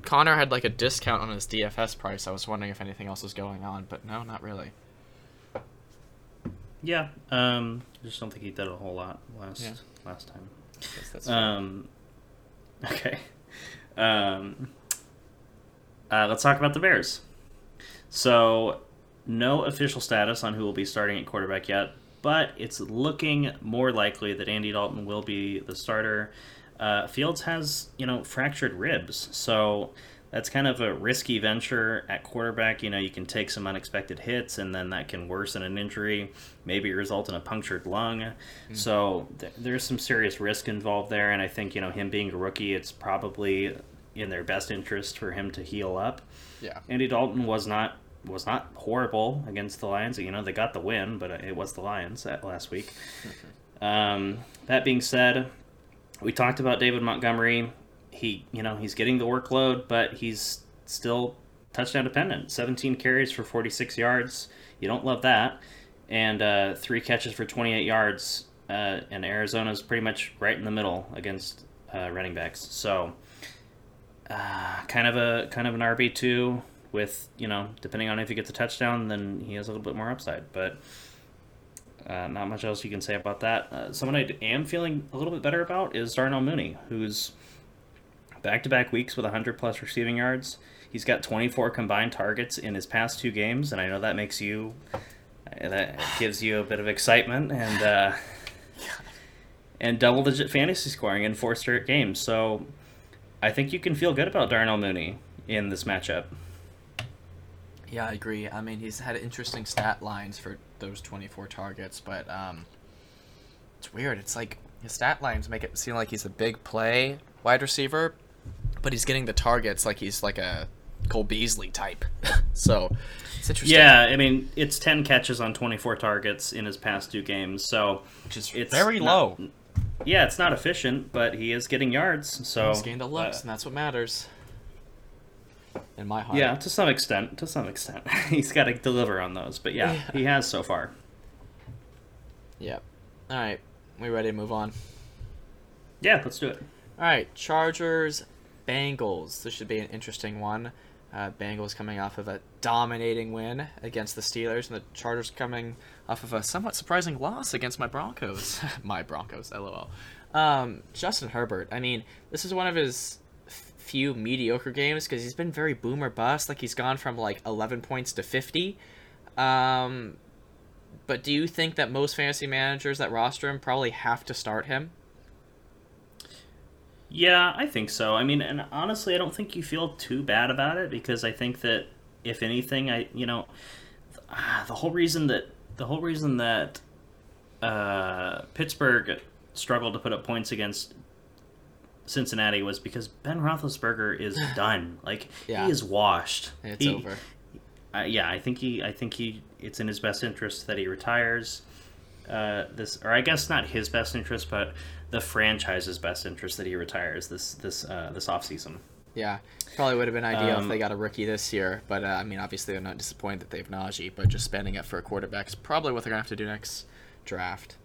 Conner had like a discount on his DFS price. I was wondering if anything else was going on, but no, not really. Yeah. Um, I just don't think he did a whole lot last Yeah. Last time. Guess that's Um, okay. Um, uh, let's talk about the Bears. So, no official status on who will be starting at quarterback yet, but it's looking more likely that Andy Dalton will be the starter. Uh, Fields has, you know, fractured ribs, so that's kind of a risky venture at quarterback. You know, you can take some unexpected hits, and then that can worsen an injury, maybe result in a punctured lung. Mm-hmm. So th- there's some serious risk involved there, and I think you know him being a rookie, it's probably in their best interest for him to heal up. Yeah, Andy Dalton was not was not horrible against the Lions. You know, they got the win, but it was the Lions that last week. um, that being said, we talked about David Montgomery. He, you know, he's getting the workload, but he's still touchdown dependent. 17 carries for 46 yards. You don't love that. And uh, three catches for 28 yards. Uh, and Arizona's pretty much right in the middle against uh, running backs. So, uh, kind of a kind of an RB two with you know depending on if he gets a touchdown, then he has a little bit more upside. But uh, not much else you can say about that. Uh, someone I am feeling a little bit better about is Darnell Mooney, who's back to back weeks with 100 plus receiving yards. He's got 24 combined targets in his past two games, and I know that makes you, uh, that gives you a bit of excitement and uh, and double digit fantasy scoring in four straight games. So I think you can feel good about Darnell Mooney in this matchup. Yeah, I agree. I mean, he's had interesting stat lines for those 24 targets, but um, it's weird. It's like his stat lines make it seem like he's a big play wide receiver, but he's getting the targets like he's like a Cole Beasley type. so it's interesting. Yeah, I mean, it's 10 catches on 24 targets in his past two games, so which is it's very not, low. Yeah, it's not efficient, but he is getting yards, so he's getting the looks, uh, and that's what matters. In my heart. Yeah, to some extent. To some extent, he's got to deliver on those, but yeah, Yeah. he has so far. Yep. All right, we ready to move on? Yeah, let's do it. All right, Chargers, Bengals. This should be an interesting one. Uh, Bengals coming off of a dominating win against the Steelers, and the Chargers coming off of a somewhat surprising loss against my Broncos. my Broncos, lol. Um, Justin Herbert. I mean, this is one of his few mediocre games because he's been very boomer bust. Like he's gone from like 11 points to 50. Um, but do you think that most fantasy managers that roster him probably have to start him? Yeah, I think so. I mean, and honestly, I don't think you feel too bad about it because I think that if anything, I you know, ah, the whole reason that the whole reason that uh, Pittsburgh struggled to put up points against Cincinnati was because Ben Roethlisberger is done. Like Yeah. he is washed. It's He- over. Uh, yeah, I think he. I think he. It's in his best interest that he retires. Uh, this, or I guess not his best interest, but the franchise's best interest that he retires this this uh, this off season. Yeah, probably would have been ideal if Um, they got a rookie this year. But uh, I mean, obviously they're not disappointed that they have Najee, but just spending it for a quarterback is probably what they're gonna have to do next draft.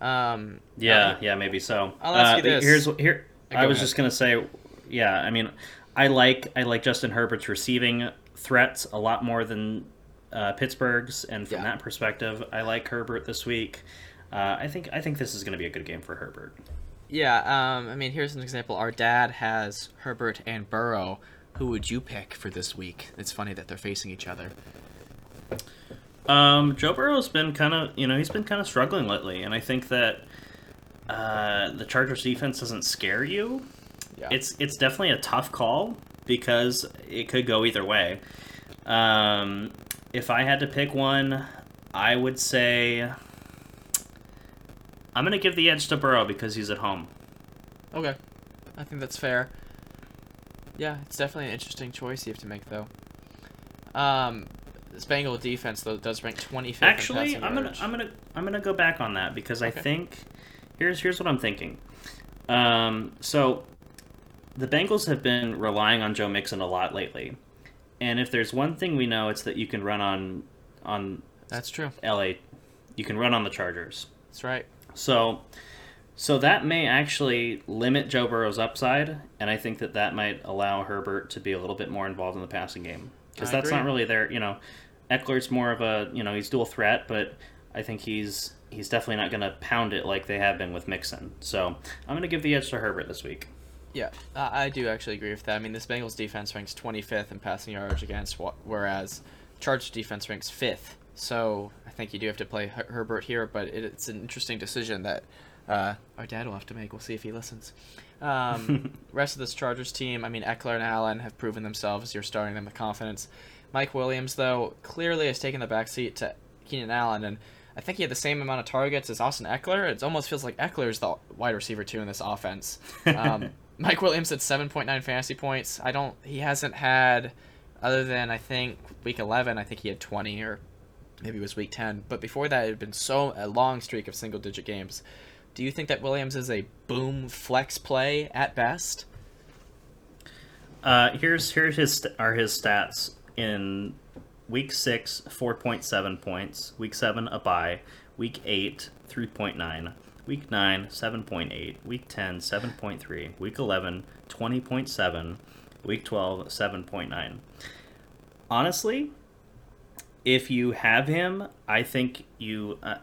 Um, Yeah, uh, yeah, maybe so. I'll ask Uh, you this. Here's here. Go I was ahead. just gonna say, yeah. I mean, I like I like Justin Herbert's receiving threats a lot more than uh, Pittsburgh's, and from Yeah. that perspective, I like Herbert this week. Uh, I think I think this is going to be a good game for Herbert. yeah. Um, I mean, here's an example. Our dad has Herbert and Burrow. Who would you pick for this week? It's funny that they're facing each other. Um, Joe Burrow's been kind of, you know, he's been kind of struggling lately, and I think that uh, the Chargers defense doesn't scare you. Yeah. It's it's definitely a tough call because it could go either way. Um, if I had to pick one, I would say I'm gonna give the edge to Burrow because he's at home. okay. I think that's fair. Yeah, it's definitely an interesting choice you have to make though. Um, this Bengal defense though does rank 25th. Actually, I'm gonna. I'm gonna I'm gonna go back on that because I think here's here's what I'm thinking. Um, so the Bengals have been relying on Joe Mixon a lot lately, and if there's one thing we know, it's that you can run on on That's true. LA, you can run on the Chargers. That's right. So, so that may actually limit Joe Burrow's upside, and I think that that might allow Herbert to be a little bit more involved in the passing game because that's agree. not really there. You know, Ekeler's more of a you know he's dual threat, but I think he's he's definitely not going to pound it like they have been with Mixon. So I'm going to give the edge to Herbert this week. Yeah, I do actually agree with that. I mean, this Bengals defense ranks 25th in passing yards against, whereas Chargers defense ranks 5th. So I think you do have to play Her- Herbert here, but it, it's an interesting decision that uh, our dad will have to make. We'll see if he listens. Um, rest of this Chargers team, I mean, Ekeler and Allen have proven themselves. You're starting them with confidence. Mike Williams, though, clearly has taken the backseat to Keenan Allen, and I think he had the same amount of targets as Austin Ekeler. It almost feels like Ekeler's the wide receiver two in this offense. Um, Mike Williams at 7.9 fantasy points. I don't. He hasn't had, other than I think week 11. I think he had 20 or maybe it was week 10. But before that, it had been so a long streak of single digit games. Do you think that Williams is a boom flex play at best? Uh, here's here's his are his stats in week six, four point seven points. Week seven, a bye. Week eight, three point nine. Week 9, 7.8. Week 10, 7.3. Week 11, 20.7. Week 12, 7.9. Honestly, if you have him, I think you. Uh,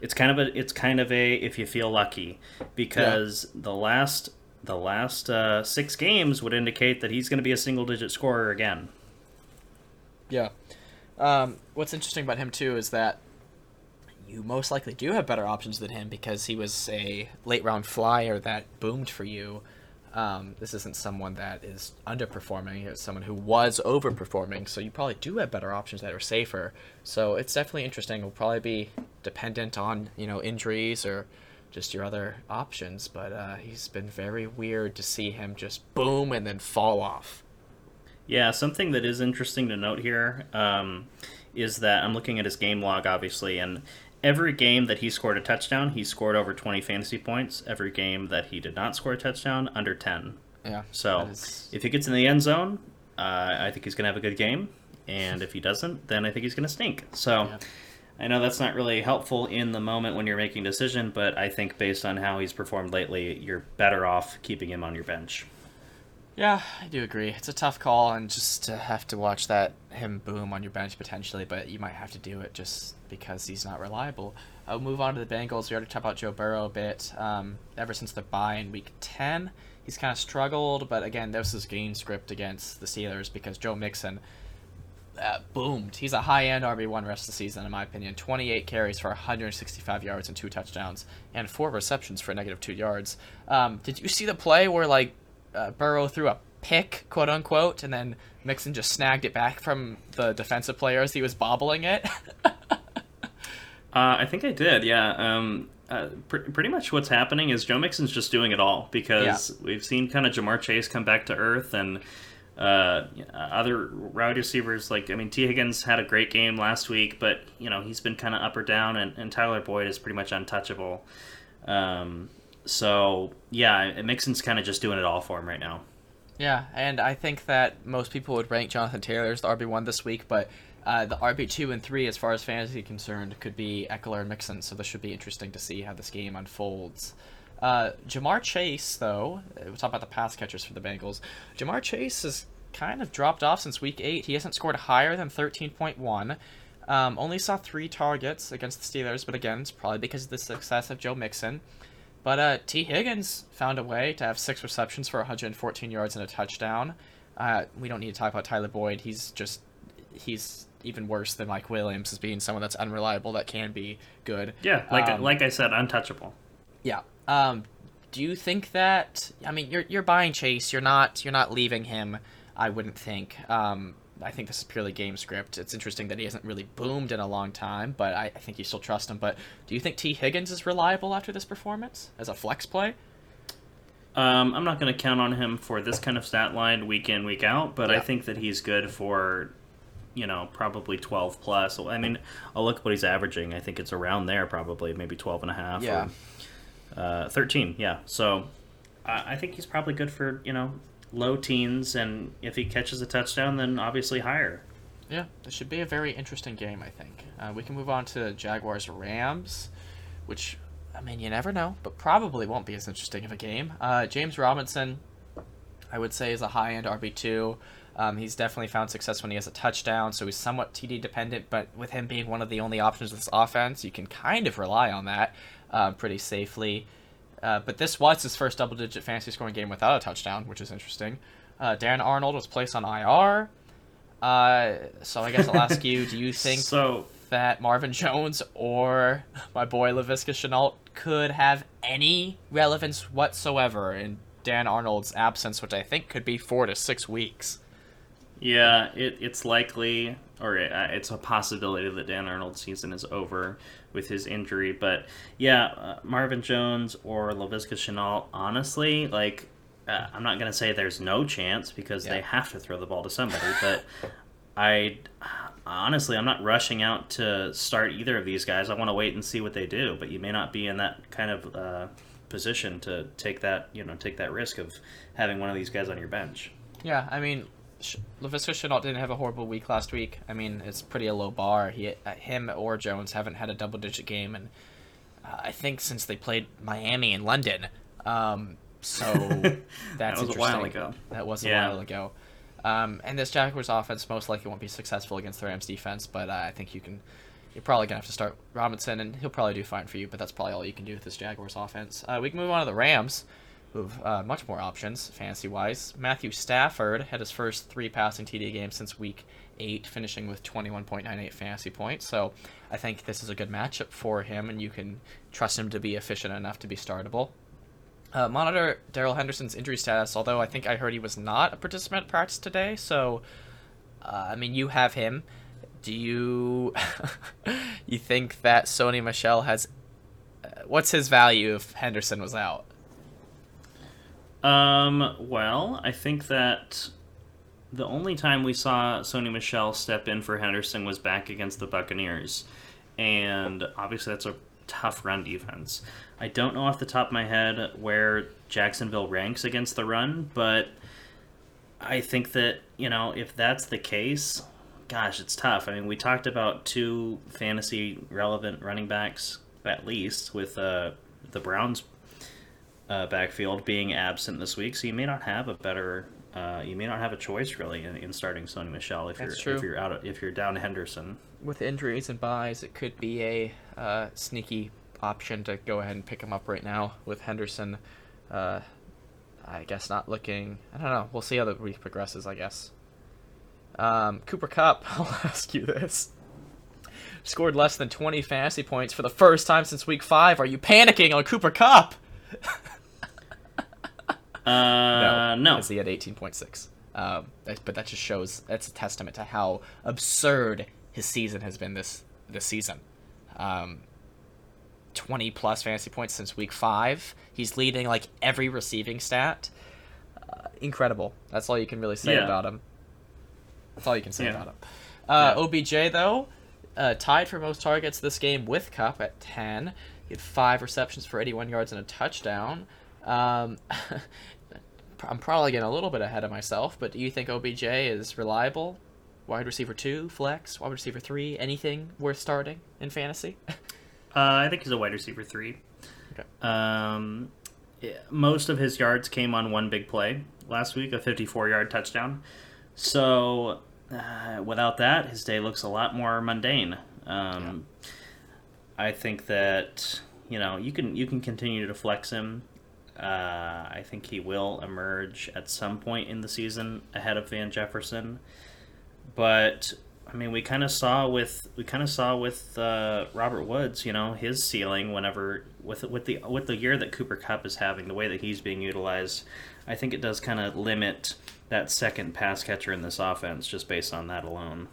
it's kind of a. It's kind of a. If you feel lucky, because yeah. the last the last uh, six games would indicate that he's going to be a single digit scorer again. Yeah. Um, what's interesting about him too is that you most likely do have better options than him because he was a late round flyer that boomed for you. Um, this isn't someone that is underperforming. It's someone who was overperforming. So you probably do have better options that are safer. So it's definitely interesting. It'll probably be dependent on you know injuries or just your other options. But uh, he's been very weird to see him just boom and then fall off. Yeah, something that is interesting to note here um, is that I'm looking at his game log, obviously, and every game that he scored a touchdown, he scored over 20 fantasy points. Every game that he did not score a touchdown, under 10. Yeah. So is... if he gets in the end zone, uh, I think he's going to have a good game. And if he doesn't, then I think he's going to stink. So yeah. I know that's not really helpful in the moment when you're making a decision, but I think based on how he's performed lately, you're better off keeping him on your bench. Yeah, I do agree. It's a tough call, and just to have to watch that him boom on your bench potentially, but you might have to do it just because he's not reliable. I'll move on to the Bengals. We already talked about Joe Burrow a bit. Um, ever since the bye in Week Ten, he's kind of struggled, but again, this is game script against the Steelers because Joe Mixon uh, boomed. He's a high end RB one rest of the season, in my opinion. 28 carries for 165 yards and two touchdowns, and four receptions for negative two yards. Um, did you see the play where like uh, Burrow threw a pick, quote unquote, and then Mixon just snagged it back from the defensive player as he was bobbling it. uh, I think I did, yeah. Um, uh, pr- pretty much what's happening is Joe Mixon's just doing it all because yeah. we've seen kind of Ja'Marr Chase come back to earth and uh, other wide receivers like I mean Tee Higgins had a great game last week, but you know he's been kind of up or down, and, and Tyler Boyd is pretty much untouchable. Um, so yeah, Mixon's kind of just doing it all for him right now. Yeah, and I think that most people would rank Jonathan Taylor as the RB one this week, but uh, the RB two and three, as far as fantasy concerned, could be Ekeler and Mixon. So this should be interesting to see how this game unfolds. Uh, Ja'Marr Chase, though, uh, we'll talk about the pass catchers for the Bengals. Ja'Marr Chase has kind of dropped off since week eight. He hasn't scored higher than thirteen point one. Um, only saw three targets against the Steelers, but again, it's probably because of the success of Joe Mixon. But uh, Tee Higgins found a way to have six receptions for 114 yards and a touchdown. Uh, we don't need to talk about Tyler Boyd. He's just he's even worse than Mike Williams as being someone that's unreliable that can be good. Yeah, like um, like I said, untouchable. Yeah. Um, do you think that? I mean, you're you're buying Chase. You're not you're not leaving him. I wouldn't think. Um, I think this is purely game script. It's interesting that he hasn't really boomed in a long time, but I, I think you still trust him. But do you think Tee Higgins is reliable after this performance as a flex play? Um, I'm not going to count on him for this kind of stat line week in week out, but yeah. I think that he's good for, you know, probably 12 plus. I mean, I'll look at what he's averaging. I think it's around there, probably maybe 12 and a half. Yeah. Or, uh, 13. Yeah. So I think he's probably good for you know low teens, and if he catches a touchdown, then obviously higher. Yeah, this should be a very interesting game, I think. Uh, we can move on to Jaguars Rams, which, I mean, you never know, but probably won't be as interesting of a game. Uh, James Robinson, I would say, is a high end RB2. Um, he's definitely found success when he has a touchdown, so he's somewhat TD dependent, but with him being one of the only options of this offense, you can kind of rely on that uh, pretty safely. Uh, but this was his first double digit fantasy scoring game without a touchdown, which is interesting. Uh, Dan Arnold was placed on IR. Uh, so I guess I'll ask you do you think so, that Marvin Jones or my boy Laviska Shenault could have any relevance whatsoever in Dan Arnold's absence, which I think could be four to six weeks. Yeah, it, it's likely, or uh, it's a possibility that Dan Arnold's season is over with his injury. But yeah, uh, Marvin Jones or Laviska Shenault, honestly, like, uh, I'm not going to say there's no chance because yeah. they have to throw the ball to somebody, but I honestly, I'm not rushing out to start either of these guys. I want to wait and see what they do, but you may not be in that kind of uh, position to take that, you know, take that risk of having one of these guys on your bench. Yeah, I mean, Laviska Shenault didn't have a horrible week last week. I mean, it's pretty a low bar. He, uh, him or Jones haven't had a double-digit game, and uh, I think since they played Miami and London. Um, so that's that was a while ago. That was a while ago. Um, and this Jaguars offense most likely won't be successful against the Rams defense, but uh, I think you can. You're probably gonna have to start Robinson, and he'll probably do fine for you. But that's probably all you can do with this Jaguars offense. Uh, we can move on to the Rams, who have uh, much more options fantasy wise. Matthew Stafford had his first three passing TD games since week eight, finishing with 21.98 fantasy points. So I think this is a good matchup for him, and you can trust him to be efficient enough to be startable. Uh, monitor Darrell Henderson's injury status, although I think I heard he was not a participant at practice today. So, uh, I mean, you have him. Do you you think that Sony Michel has? Uh, what's his value if Henderson was out? Um. Well, I think that the only time we saw Sony Michel step in for Henderson was back against the Buccaneers, and obviously that's a tough run defense. I don't know off the top of my head where Jacksonville ranks against the run, but I think that, you know, if that's the case, gosh, it's tough. I mean, we talked about two fantasy relevant running backs, at least, with uh, the Browns uh, backfield being absent this week, so you may not have a better. Uh, you may not have a choice really in, in starting Sony Michel if That's you're true. if you're out of, if you're down Henderson. With injuries and byes, it could be a uh, sneaky option to go ahead and pick him up right now with Henderson. Uh, I guess not looking. I don't know. We'll see how the week progresses. I guess. Um, Cooper Kupp, I'll ask you this. Scored less than 20 fantasy points for the first time since week five. Are you panicking on Cooper Kupp? uh, no. No. He had 18.6. Um, but that just shows that's a testament to how absurd his season has been this this season. Um, 20 plus fantasy points since week five. He's leading like every receiving stat. Uh, incredible. That's all you can really say yeah. about him. That's all you can say yeah. about him. Uh, yeah. OBJ though, uh, tied for most targets this game with Kupp at 10. He had five receptions for 81 yards and a touchdown. Um, I'm probably getting a little bit ahead of myself, but do you think OBJ is reliable? Wide receiver two, flex, wide receiver three, anything worth starting in fantasy? Uh, I think he's a wide receiver three. Okay. Um, most of his yards came on one big play last week, a 54 yard touchdown. So uh, without that, his day looks a lot more mundane. Um, yeah. I think that you know you can you can continue to flex him. Uh, I think he will emerge at some point in the season ahead of Van Jefferson, but I mean, we kind of saw with we kind of saw with uh, Robert Woods, you know, his ceiling whenever with with the with the year that Cooper Kupp is having, the way that he's being utilized, I think it does kind of limit that second pass catcher in this offense just based on that alone.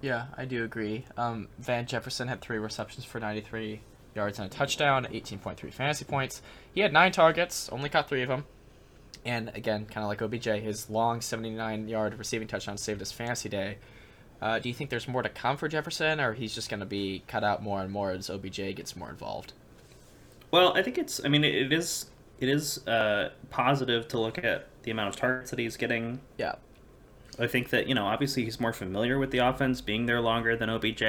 Yeah, I do agree. Um, Van Jefferson had three receptions for 93 yards and a touchdown, 18.3 fantasy points. He had nine targets, only caught three of them. And again, kind of like OBJ, his long 79 yard receiving touchdown saved his fantasy day. Uh, do you think there's more to come for Jefferson, or he's just going to be cut out more and more as OBJ gets more involved? Well, I think it's. I mean, it is. It is uh, positive to look at the amount of targets that he's getting. Yeah. I think that you know, obviously, he's more familiar with the offense, being there longer than OBJ.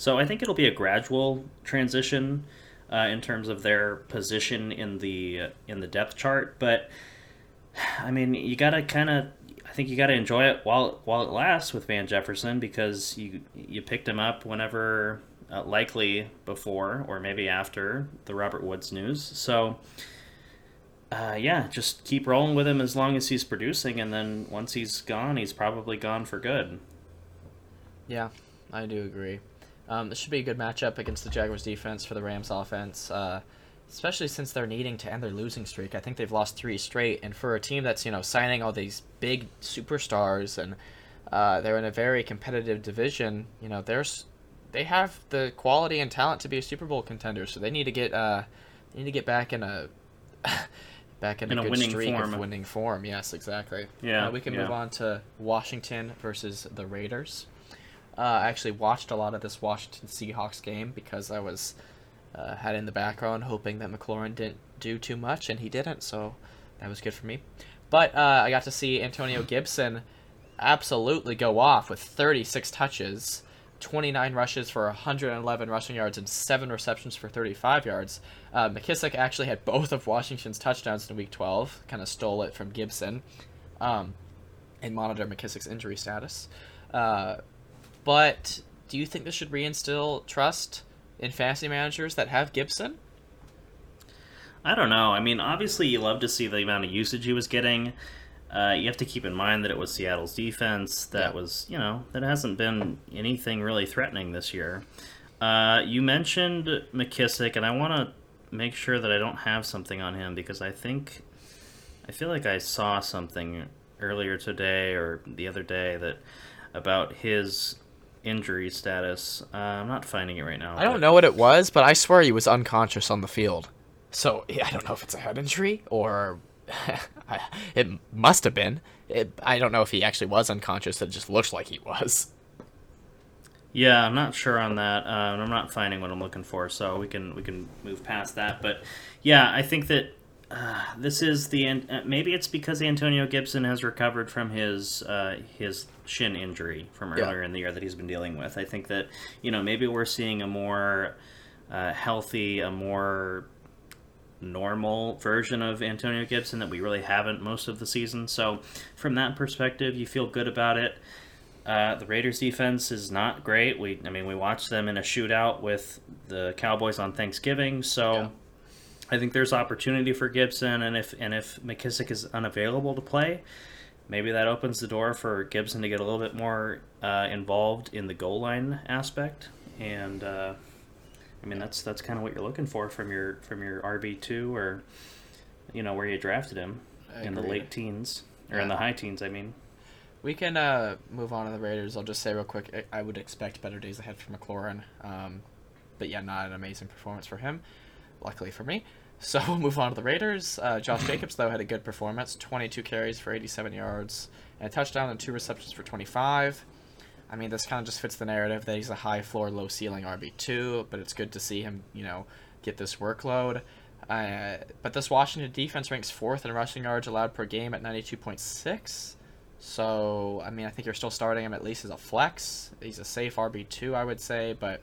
So I think it'll be a gradual transition uh, in terms of their position in the in the depth chart. But I mean, you gotta kind of I think you got to enjoy it while while it lasts with Van Jefferson because you you picked him up whenever uh, likely before or maybe after the Robert Woods news. So uh, yeah, just keep rolling with him as long as he's producing, and then once he's gone, he's probably gone for good. Yeah, I do agree. Um, this should be a good matchup against the Jaguars defense for the Rams offense, uh, especially since they're needing to end their losing streak. I think they've lost three straight, and for a team that's you know signing all these big superstars and uh, they're in a very competitive division, you know, there's they have the quality and talent to be a Super Bowl contender, so they need to get uh, they need to get back in a back in, In a a good winning streak form. of winning form. Yes, exactly. Yeah, Uh, we can yeah. move on to Washington versus the Raiders. Uh, I actually watched a lot of this Washington Seahawks game because I was uh, had in the background hoping that McLaurin didn't do too much, and he didn't, so that was good for me. But uh, I got to see Antonio Gibson absolutely go off with 36 touches, 29 rushes for 111 rushing yards, and seven receptions for 35 yards. Uh, McKissic actually had both of Washington's touchdowns in Week 12, kind of stole it from Gibson, um, and monitor McKissic's injury status. Uh, but do you think this should reinstill trust in fantasy managers that have Gibson? I don't know. I mean, obviously, you love to see the amount of usage he was getting. Uh, you have to keep in mind that it was Seattle's defense that Yeah. was, you know, that hasn't been anything really threatening this year. Uh, you mentioned McKissic, and I want to make sure that I don't have something on him because I think, I feel like I saw something earlier today or the other day that about his injury status. Uh, I'm not finding it right now. I don't know what it was, but I swear he was unconscious on the field. So yeah, I don't know if it's a head injury or it must have been. It, I don't know if he actually was unconscious. It just looks like he was. Yeah, I'm not sure on that. Uh, I'm not finding what I'm looking for, so we can we can move past that. But yeah, I think that uh, this is the an- uh, maybe it's because Antonio Gibson has recovered from his uh, his shin injury from Yeah. earlier in the year that he's been dealing with. I think that you know maybe we're seeing a more uh, healthy, a more normal version of Antonio Gibson that we really haven't most of the season. So from that perspective, you feel good about it. Uh, the Raiders defense is not great. We, I mean, we watched them in a shootout with the Cowboys on Thanksgiving, so Yeah. I think there's opportunity for Gibson. And if and if McKissic is unavailable to play, maybe that opens the door for Gibson to get a little bit more uh, involved in the goal line aspect. And uh, I mean, that's that's kind of what you're looking for from your from your RB two or you know where you drafted him I in the late teens or in the high teens. I mean. We can uh, move on to the Raiders. I'll just say real quick, I I would expect better days ahead for McLaurin. Um, but yeah, not an amazing performance for him. Luckily for me. So we'll move on to the Raiders. Uh, Josh Jacobs, though, had a good performance 22 carries for 87 yards, and a touchdown and two receptions for 25. I mean, this kind of just fits the narrative that he's a high floor, low ceiling RB2, but it's good to see him, you know, get this workload. Uh, but this Washington defense ranks fourth in rushing yards allowed per game at 92.6. So, I mean, I think you're still starting him at least as a flex. He's a safe RB2, I would say, but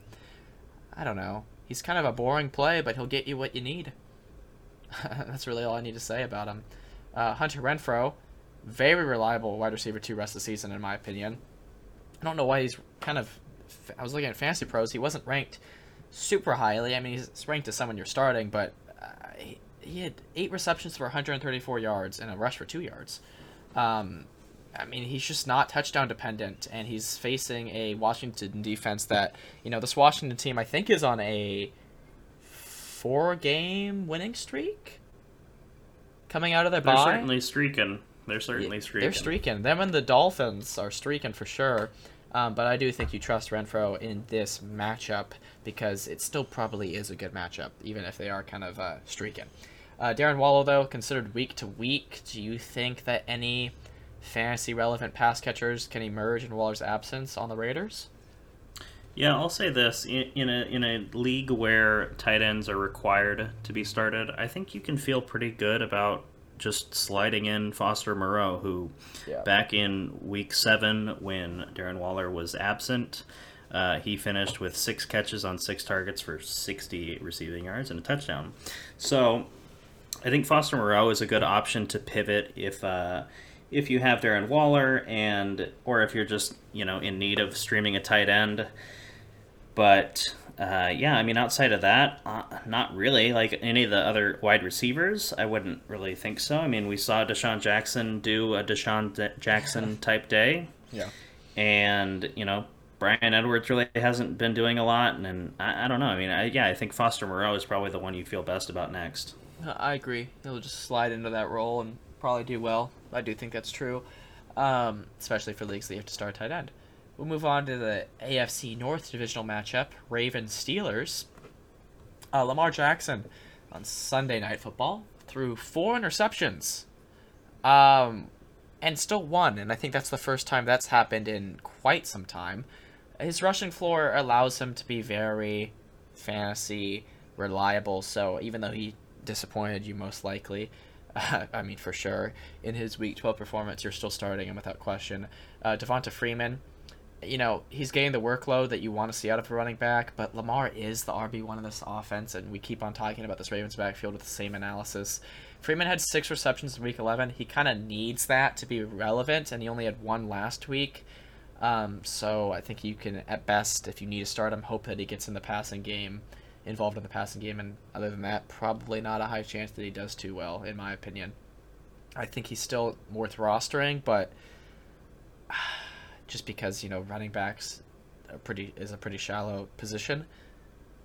I don't know. He's kind of a boring play, but he'll get you what you need. That's really all I need to say about him. Uh, Hunter Renfrow, very reliable wide receiver two rest of the season, in my opinion. I don't know why he's kind of. I was looking at Fantasy Pros. He wasn't ranked super highly. I mean, he's ranked as someone you're starting, but uh, he, he had eight receptions for 134 yards and a rush for two yards. Um, I mean, he's just not touchdown dependent, and he's facing a Washington defense that, you know, this Washington team I think is on a four game winning streak coming out of their They're bye. certainly streaking. They're certainly streaking. They're streaking. Them and the Dolphins are streaking for sure. Um, but I do think you trust Renfrow in this matchup because it still probably is a good matchup, even if they are kind of uh, streaking. Uh, Darren Waller, though, considered week to week. Do you think that any fantasy relevant pass catchers can emerge in Waller's absence on the Raiders? Yeah, I'll say this: in, in a in a league where tight ends are required to be started, I think you can feel pretty good about just sliding in Foster Moreau, who Yeah. back in week seven when Darren Waller was absent. Uh, he finished with six catches on six targets for 68 receiving yards and a touchdown. So I think Foster Moreau is a good option to pivot if uh, if you have Darren Waller and or if you're just you know in need of streaming a tight end. But uh, yeah, I mean outside of that, uh, not really. Like any of the other wide receivers, I wouldn't really think so. I mean, we saw DeSean Jackson do a DeSean D- Jackson type day Yeah. and you know Bryan Edwards really hasn't been doing a lot, and, and I, I, don't know. I mean, I, yeah, I think Foster Moreau is probably the one you feel best about next. I agree. He'll just slide into that role and probably do well. I do think that's true, um, especially for leagues that you have to start tight end. We'll move on to the AFC North divisional matchup: Ravens Steelers. Uh, Lamar Jackson on Sunday Night Football threw four interceptions, um, and still won. And I think that's the first time that's happened in quite some time. His rushing floor allows him to be very fantasy reliable. So even though he disappointed you most likely, uh, I mean for sure, in his Week 12 performance, you're still starting him without question. Uh, Devonta Freeman you know, he's getting the workload that you want to see out of a running back, but Lamar is the RB1 in this offense, and we keep on talking about this Ravens backfield with the same analysis. Freeman had six receptions in week 11. He kind of needs that to be relevant, and he only had one last week. Um, so I think you can, at best, if you need to start him, hope that he gets in the passing game, involved in the passing game, and other than that, probably not a high chance that he does too well, in my opinion. I think he's still worth rostering, but just because you know running backs are pretty is a pretty shallow position.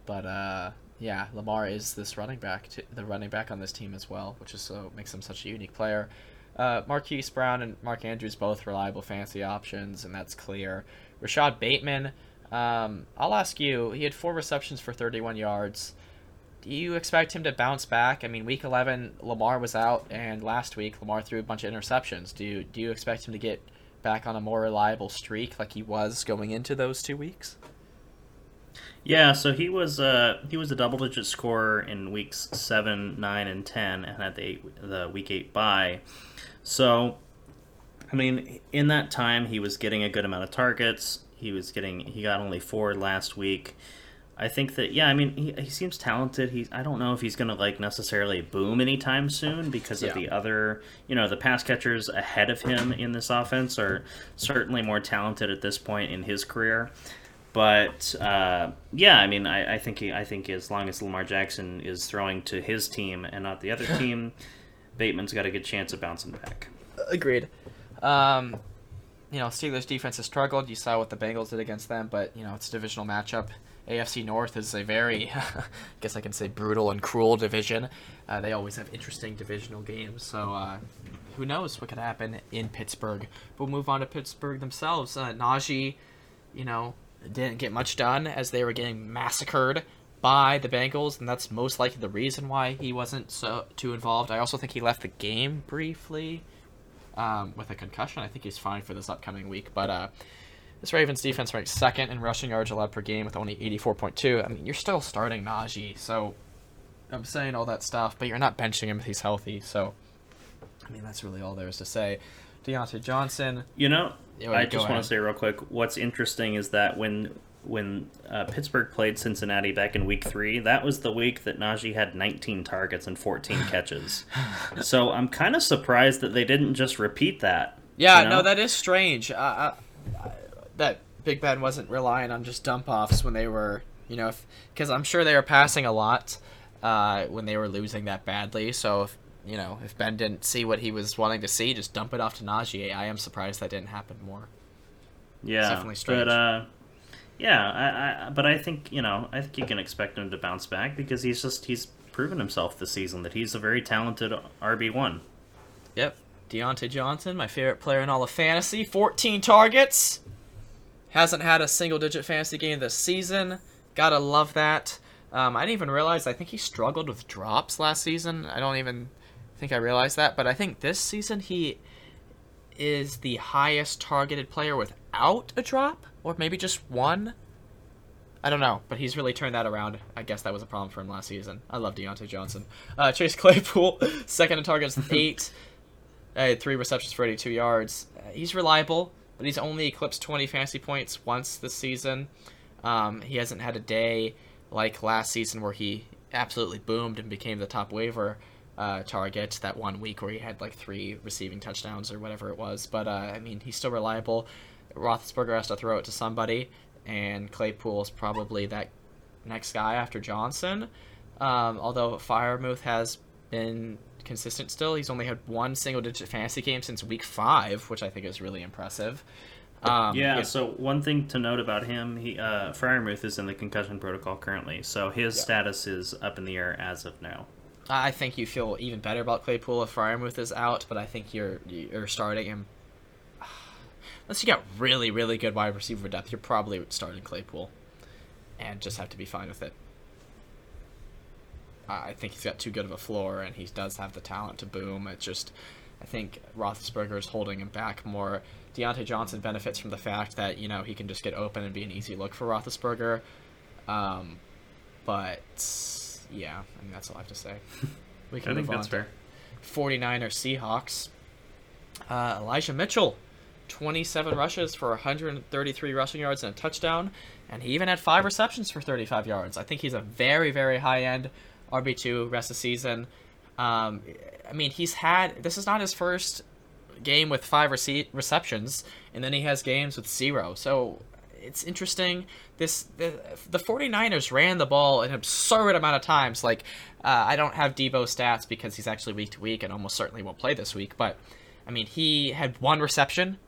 But uh, yeah, Lamar is this running back, to, the running back on this team as well, which is so makes him such a unique player. Uh, Marquise Brown and Mark Andrews both reliable fantasy options, and that's clear. Rashod Bateman, um, I'll ask you. He had four receptions for 31 yards. Do you expect him to bounce back? I mean, week 11, Lamar was out, and last week Lamar threw a bunch of interceptions. Do you do you expect him to get back on a more reliable streak like he was going into those two weeks? Yeah, so he was uh, he was a double digit scorer in weeks seven, nine, and ten, and had the eight, the week eight bye. So, I mean, in that time, he was getting a good amount of targets. He was getting he got only four last week. I think that yeah, I mean he, he seems talented. He's I don't know if he's gonna like necessarily boom anytime soon because of yeah. the other you know the pass catchers ahead of him in this offense are certainly more talented at this point in his career. But uh, yeah, I mean I, I think he, I think as long as Lamar Jackson is throwing to his team and not the other team, Bateman's got a good chance of bouncing back. Agreed. Um, you know Steelers defense has struggled. You saw what the Bengals did against them, but you know it's a divisional matchup. AFC North is a very, I guess I can say, brutal and cruel division. Uh, they always have interesting divisional games, so uh, who knows what could happen in Pittsburgh. We'll move on to Pittsburgh themselves. Uh, Najee, you know, didn't get much done as they were getting massacred by the Bengals, and that's most likely the reason why he wasn't so too involved. I also think he left the game briefly um, with a concussion. I think he's fine for this upcoming week, but uh, this Ravens defense ranks second in rushing yards allowed per game with only 84.2. I mean, you're still starting Najee, so I'm saying all that stuff, but you're not benching him if he's healthy. So, I mean, that's really all there is to say. Diontae Johnson. You know, I just want to say real quick. What's interesting is that when when uh, Pittsburgh played Cincinnati back in Week Three, that was the week that Najee had 19 targets and 14 catches. so I'm kind of surprised that they didn't just repeat that. Yeah, you know? no, that is strange. Uh, I, that Big Ben wasn't relying on just dump offs when they were, you know, because I'm sure they were passing a lot uh, when they were losing that badly. So if you know if Ben didn't see what he was wanting to see, just dump it off to Najee. I am surprised that didn't happen more. Yeah, it's definitely strange. But uh, yeah, I, I, but I think you know I think you can expect him to bounce back because he's just he's proven himself this season that he's a very talented RB one. Yep, Diontae Johnson, my favorite player in all of fantasy, 14 targets, Hasn't had a single digit fantasy game this season. Gotta love that. Um, I didn't even realize, I think he struggled with drops last season. I don't even think I realized that, but I think this season he is the highest targeted player without a drop, or maybe just one. I don't know, but he's really turned that around. I guess that was a problem for him last season. I love Diontae Johnson. Uh, Chase Claypool, second in targets, eight. Uh, three receptions for 82 yards. Uh, he's reliable but he's only eclipsed 20 fantasy points once this season. Um, he hasn't had a day like last season where he absolutely boomed and became the top waiver uh, target that one week where he had like three receiving touchdowns or whatever it was. But uh, I mean, he's still reliable. Roethlisberger has to throw it to somebody, and Claypool is probably that next guy after Johnson. Um, although Freiermuth has been consistent still. He's only had one single digit fantasy game since week five, which I think is really impressive. Um, yeah, So one thing to note about him, he uh, Freiermuth is in the concussion protocol currently, so his Yeah. status is up in the air as of now. I think you feel even better about Claypool if Freiermuth is out, but I think you're you're starting him. Unless you got really really good wide receiver depth, you're probably starting Claypool, and just have to be fine with it. I think he's got too good of a floor, and he does have the talent to boom. It's just, I think Roethlisberger is holding him back more. Diontae Johnson benefits from the fact that you know he can just get open and be an easy look for Roethlisberger. Um, but yeah, I mean that's all I have to say. We I think move that's on fair. to 49er Seahawks. Uh, Elijah Mitchell, 27 rushes for 133 rushing yards and a touchdown, and he even had five receptions for 35 yards. I think he's a very, very high end RB2 rest of the season. Um, I mean, he's had this is not his first game with five rece- receptions, and then he has games with zero. So it's interesting. This the, the 49ers ran the ball an absurd amount of times. Like uh, I don't have Deebo stats because he's actually week to week and almost certainly won't play this week. But I mean, he had one reception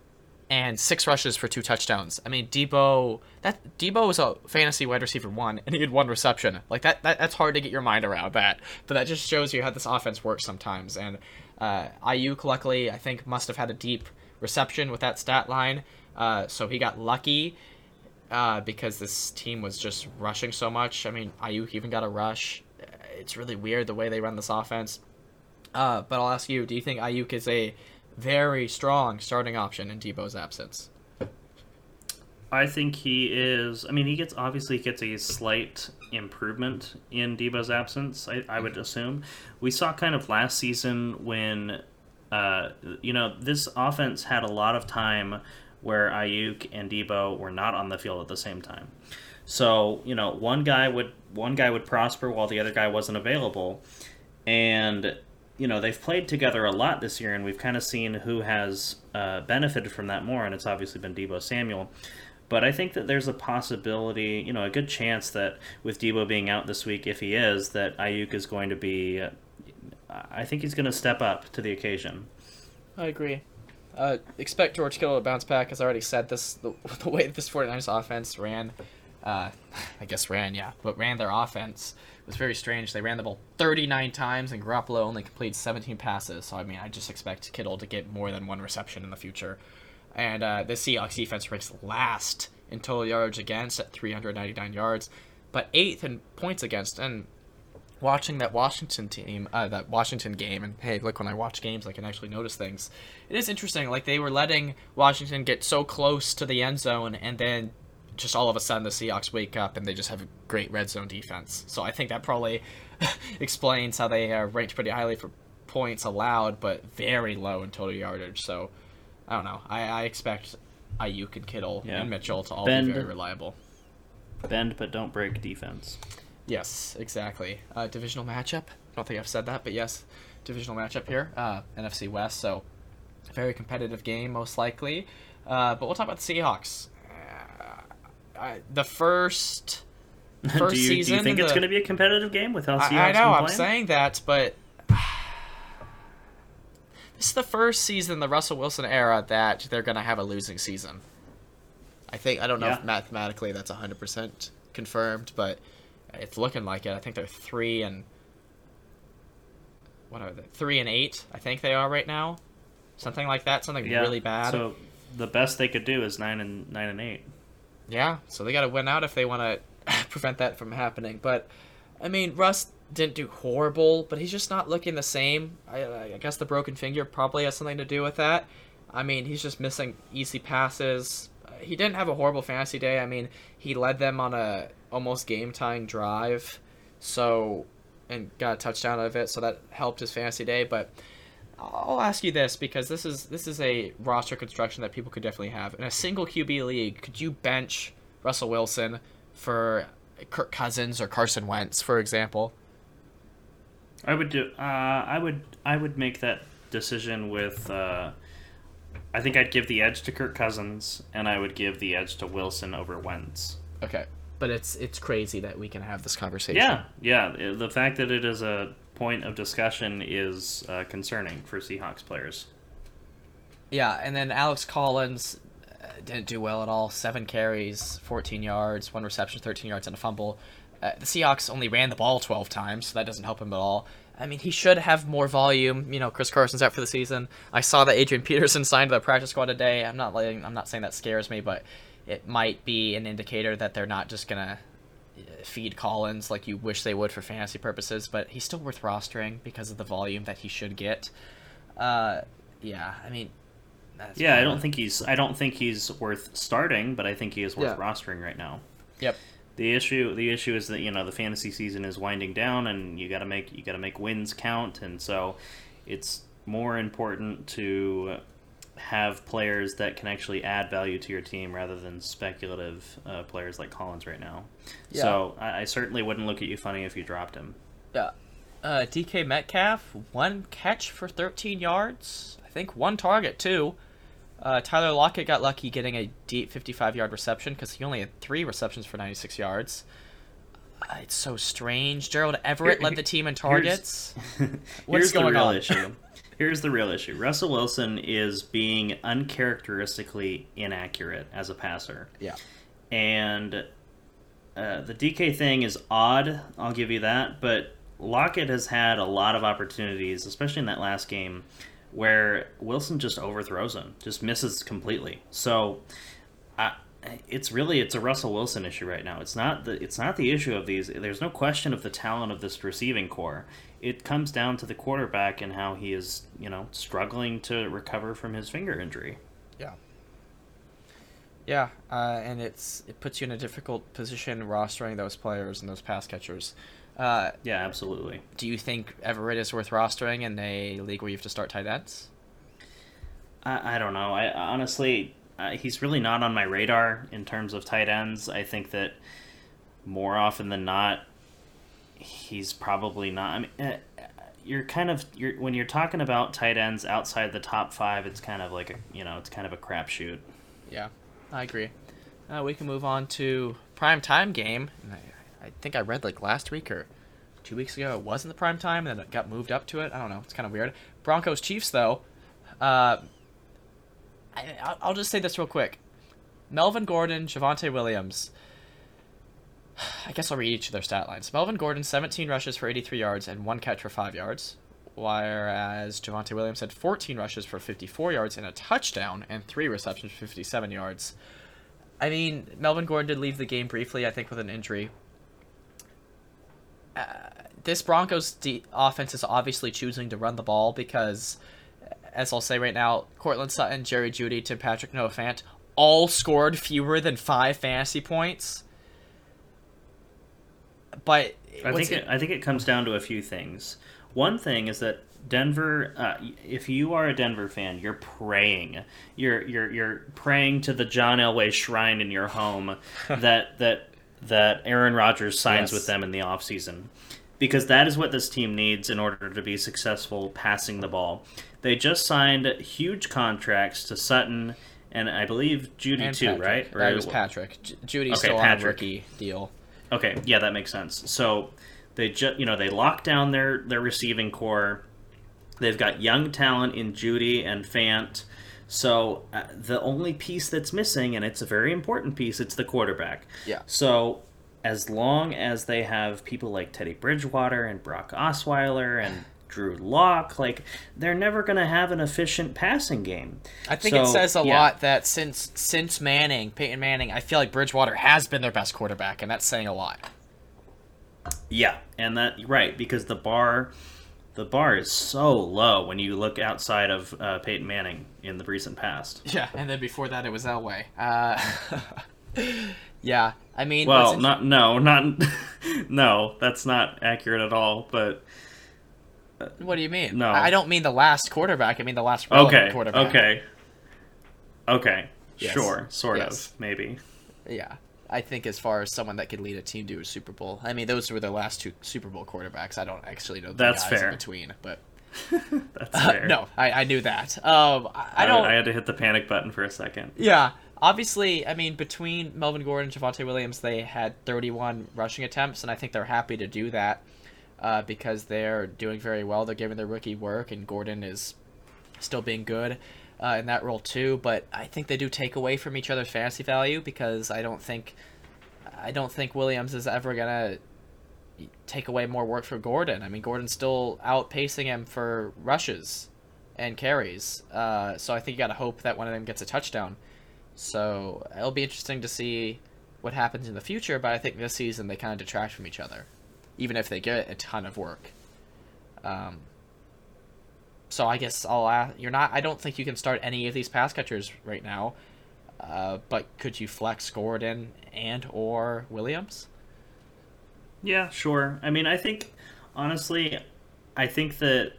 and six rushes for two touchdowns. I mean, Deebo that Deebo was a fantasy wide receiver one, and he had one reception. Like that, that that's hard to get your mind around that. But that just shows you how this offense works sometimes. And uh, Aiyuk, luckily, I think must have had a deep reception with that stat line, uh, so he got lucky. Uh, because this team was just rushing so much. I mean, Aiyuk even got a rush. It's really weird the way they run this offense. Uh, but I'll ask you: Do you think Aiyuk is a very strong starting option in Deebo's absence? I think he is. I mean, he gets obviously gets a slight improvement in Deebo's absence. I, I would assume we saw kind of last season when, uh, you know, this offense had a lot of time where Aiyuk and Deebo were not on the field at the same time. So you know, one guy would one guy would prosper while the other guy wasn't available, and you know they've played together a lot this year, and we've kind of seen who has uh, benefited from that more, and it's obviously been Deebo Samuel. But I think that there's a possibility, you know, a good chance that with Deebo being out this week, if he is, that Aiyuk is going to be. Uh, I think he's going to step up to the occasion. I agree. Uh, expect George Kittle to bounce back. As I already said, this the, the way this 49ers offense ran, uh, I guess ran, yeah, but ran their offense was very strange. They ran the ball 39 times, and Garoppolo only completed 17 passes. So I mean, I just expect Kittle to get more than one reception in the future. And uh, the Seahawks defense ranks last in total yards against at 399 yards, but eighth in points against. And watching that Washington team, uh, that Washington game, and hey, look, when I watch games, I can actually notice things. It is interesting. Like they were letting Washington get so close to the end zone, and then just all of a sudden the Seahawks wake up and they just have a great red zone defense. So I think that probably explains how they are ranked pretty highly for points allowed, but very low in total yardage. So I don't know. I, I expect Aiyuk and Kittle Yeah. and Mitchell to all Bend. be very reliable. Bend but don't break defense. Yes, exactly. Uh, divisional matchup. I don't think I've said that, but yes, divisional matchup here. Uh, NFC West, so very competitive game, most likely. Uh, but we'll talk about the Seahawks. I, the first First do you, do season you think in it's the- going to be a competitive game with how Seahawks I, I know I'm playing? saying that, but this is the first season in the Russell Wilson era that they're gonna have a losing season. I think I don't know if mathematically that's 100 percent confirmed, but it's looking like it. I think they're three and what are they? Three and eight. I think they are right now. Something like that. Something Yeah. really bad. So the best they could do is nine and nine and eight. Yeah, so they got to win out if they want to prevent that from happening. But I mean, Russ didn't do horrible, but he's just not looking the same. I, I guess the broken finger probably has something to do with that. I mean, he's just missing easy passes. Uh, He didn't have a horrible fantasy day. I mean, he led them on a almost game tying drive, so and got a touchdown out of it, so that helped his fantasy day. But I'll ask you this because this is this is a roster construction that people could definitely have in a single QB league. Could you bench Russell Wilson for Kirk Cousins or Carson Wentz, for example? I would do. Uh, I would. I would make that decision with. Uh, I think I'd give the edge to Kirk Cousins, and I would give the edge to Wilson over Wentz. Okay, but it's it's crazy that we can have this conversation. Yeah, yeah. The fact that it is a point of discussion is uh, concerning for Seahawks players. Yeah, and then Alex Collins uh, didn't do well at all. Seven carries, 14 yards, one reception, 13 yards, and a fumble. Uh, the Seahawks only ran the ball 12 times, so that doesn't help him at all. I mean, he should have more volume. You know, Chris Carson's out for the season. I saw that Adrian Peterson signed the practice squad today. I'm not letting, I'm not saying that scares me, but it might be an indicator that they're not just gonna feed Collins like you wish they would for fantasy purposes. But he's still worth rostering because of the volume that he should get. Uh, yeah, I mean, that's yeah, I don't think he's I don't think he's worth starting, but I think he is worth yeah. rostering right now. Yep. The issue the issue is that you know the fantasy season is winding down, and you got to make you got to make wins count, and so it's more important to have players that can actually add value to your team rather than speculative uh, players like Collins right now. Yeah. So I, I, certainly wouldn't look at you funny if you dropped him. Yeah. Uh, DK Metcalf, one catch for 13 yards. I think one target too. Uh, Tyler Lockett got lucky getting a deep 55 yard reception because he only had three receptions for 96 yards. Uh, it's so strange. Gerald Everett led the team in targets. Here's, What's going the real on? issue. Here's the real issue. Russell Wilson is being uncharacteristically inaccurate as a passer. Yeah. And uh, the DK thing is odd, I'll give you that, but Lockett has had a lot of opportunities, especially in that last game, where Wilson just overthrows him, just misses completely. So, it's really it's a Russell Wilson issue right now. It's not the it's not the issue of these. There's no question of the talent of this receiving corps. It comes down to the quarterback and how he is, you know, struggling to recover from his finger injury. Yeah. Yeah, uh, and it's it puts you in a difficult position rostering those players and those pass catchers. Uh, yeah, absolutely. Do you think Everett is worth rostering in a league where you have to start tight ends? I, I don't know. I honestly, uh, he's really not on my radar in terms of tight ends. I think that more often than not, he's probably not. I mean, uh, you're kind of you're when you're talking about tight ends outside the top five, it's kind of like a you know it's kind of a crapshoot. Yeah, I agree. Uh, we can move on to prime time game. I think I read like last week or two weeks ago it wasn't the prime time, and then it got moved up to it. I don't know. It's kind of weird. Broncos Chiefs though. Uh, I, I'll just say this real quick. Melvin Gordon, Javonte Williams. I guess I'll read each of their stat lines. Melvin Gordon, 17 rushes for 83 yards and one catch for 5 yards, whereas Javonte Williams had 14 rushes for 54 yards and a touchdown and 3 receptions for 57 yards. I mean, Melvin Gordon did leave the game briefly, I think, with an injury, uh, this Broncos de- offense is obviously choosing to run the ball because, as I'll say right now, Courtland Sutton, Jerry Jeudy, Tim Patrick, Noah Fant all scored fewer than five fantasy points. But I think it, I think it comes down to a few things. One thing is that Denver, uh, if you are a Denver fan, you're praying. You're you're you're praying to the John Elway shrine in your home that that that Aaron Rodgers signs yes. with them in the offseason. Because that is what this team needs in order to be successful passing the ball. They just signed huge contracts to Sutton and I believe Jeudy and too, Patrick. right? Or that was Patrick. J- Jeudy's okay, still Patrick. on a rookie deal. Okay, yeah, that makes sense. So they just you know they lock down their their receiving corps. They've got young talent in Jeudy and Fant. So uh, the only piece that's missing, and it's a very important piece, it's the quarterback. Yeah. So as long as they have people like Teddy Bridgewater and Brock Osweiler and Drew Lock, like they're never going to have an efficient passing game. I think so, it says a yeah. lot that since since Manning, Peyton Manning, I feel like Bridgewater has been their best quarterback, and that's saying a lot. Yeah, and that right because the bar the bar is so low when you look outside of uh, Peyton Manning in the recent past. Yeah, and then before that it was Elway. Uh, yeah, I mean, well, not no, not no, that's not accurate at all. But what do you mean? No, I don't mean the last quarterback. I mean the last okay, quarterback. Okay, okay, yes. sure, sort yes. of, maybe. Yeah. I think as far as someone that could lead a team to a Super Bowl. I mean, those were their last two Super Bowl quarterbacks. I don't actually know the That's guys fair. in between, but that's uh, fair. no, I, I knew that. Um, I, I don't. I, I had to hit the panic button for a second. Yeah, obviously, I mean, between Melvin Gordon and Javonte Williams, they had 31 rushing attempts, and I think they're happy to do that uh, because they're doing very well. They're giving their rookie work, and Gordon is still being good. uh, in that role too. But I think they do take away from each other's fantasy value because I don't think I don't think Williams is ever gonna take away more work for Gordon. I mean, Gordon's still outpacing him for rushes and carries. Uh, so I think you got to hope that one of them gets a touchdown. So it'll be interesting to see what happens in the future. But I think this season they kind of detract from each other, even if they get a ton of work. Um, so I guess I'll ask, you're not. I don't think you can start any of these pass catchers right now. Uh, but could you flex Gordon and or Williams? Yeah, sure. I mean, I think honestly, I think that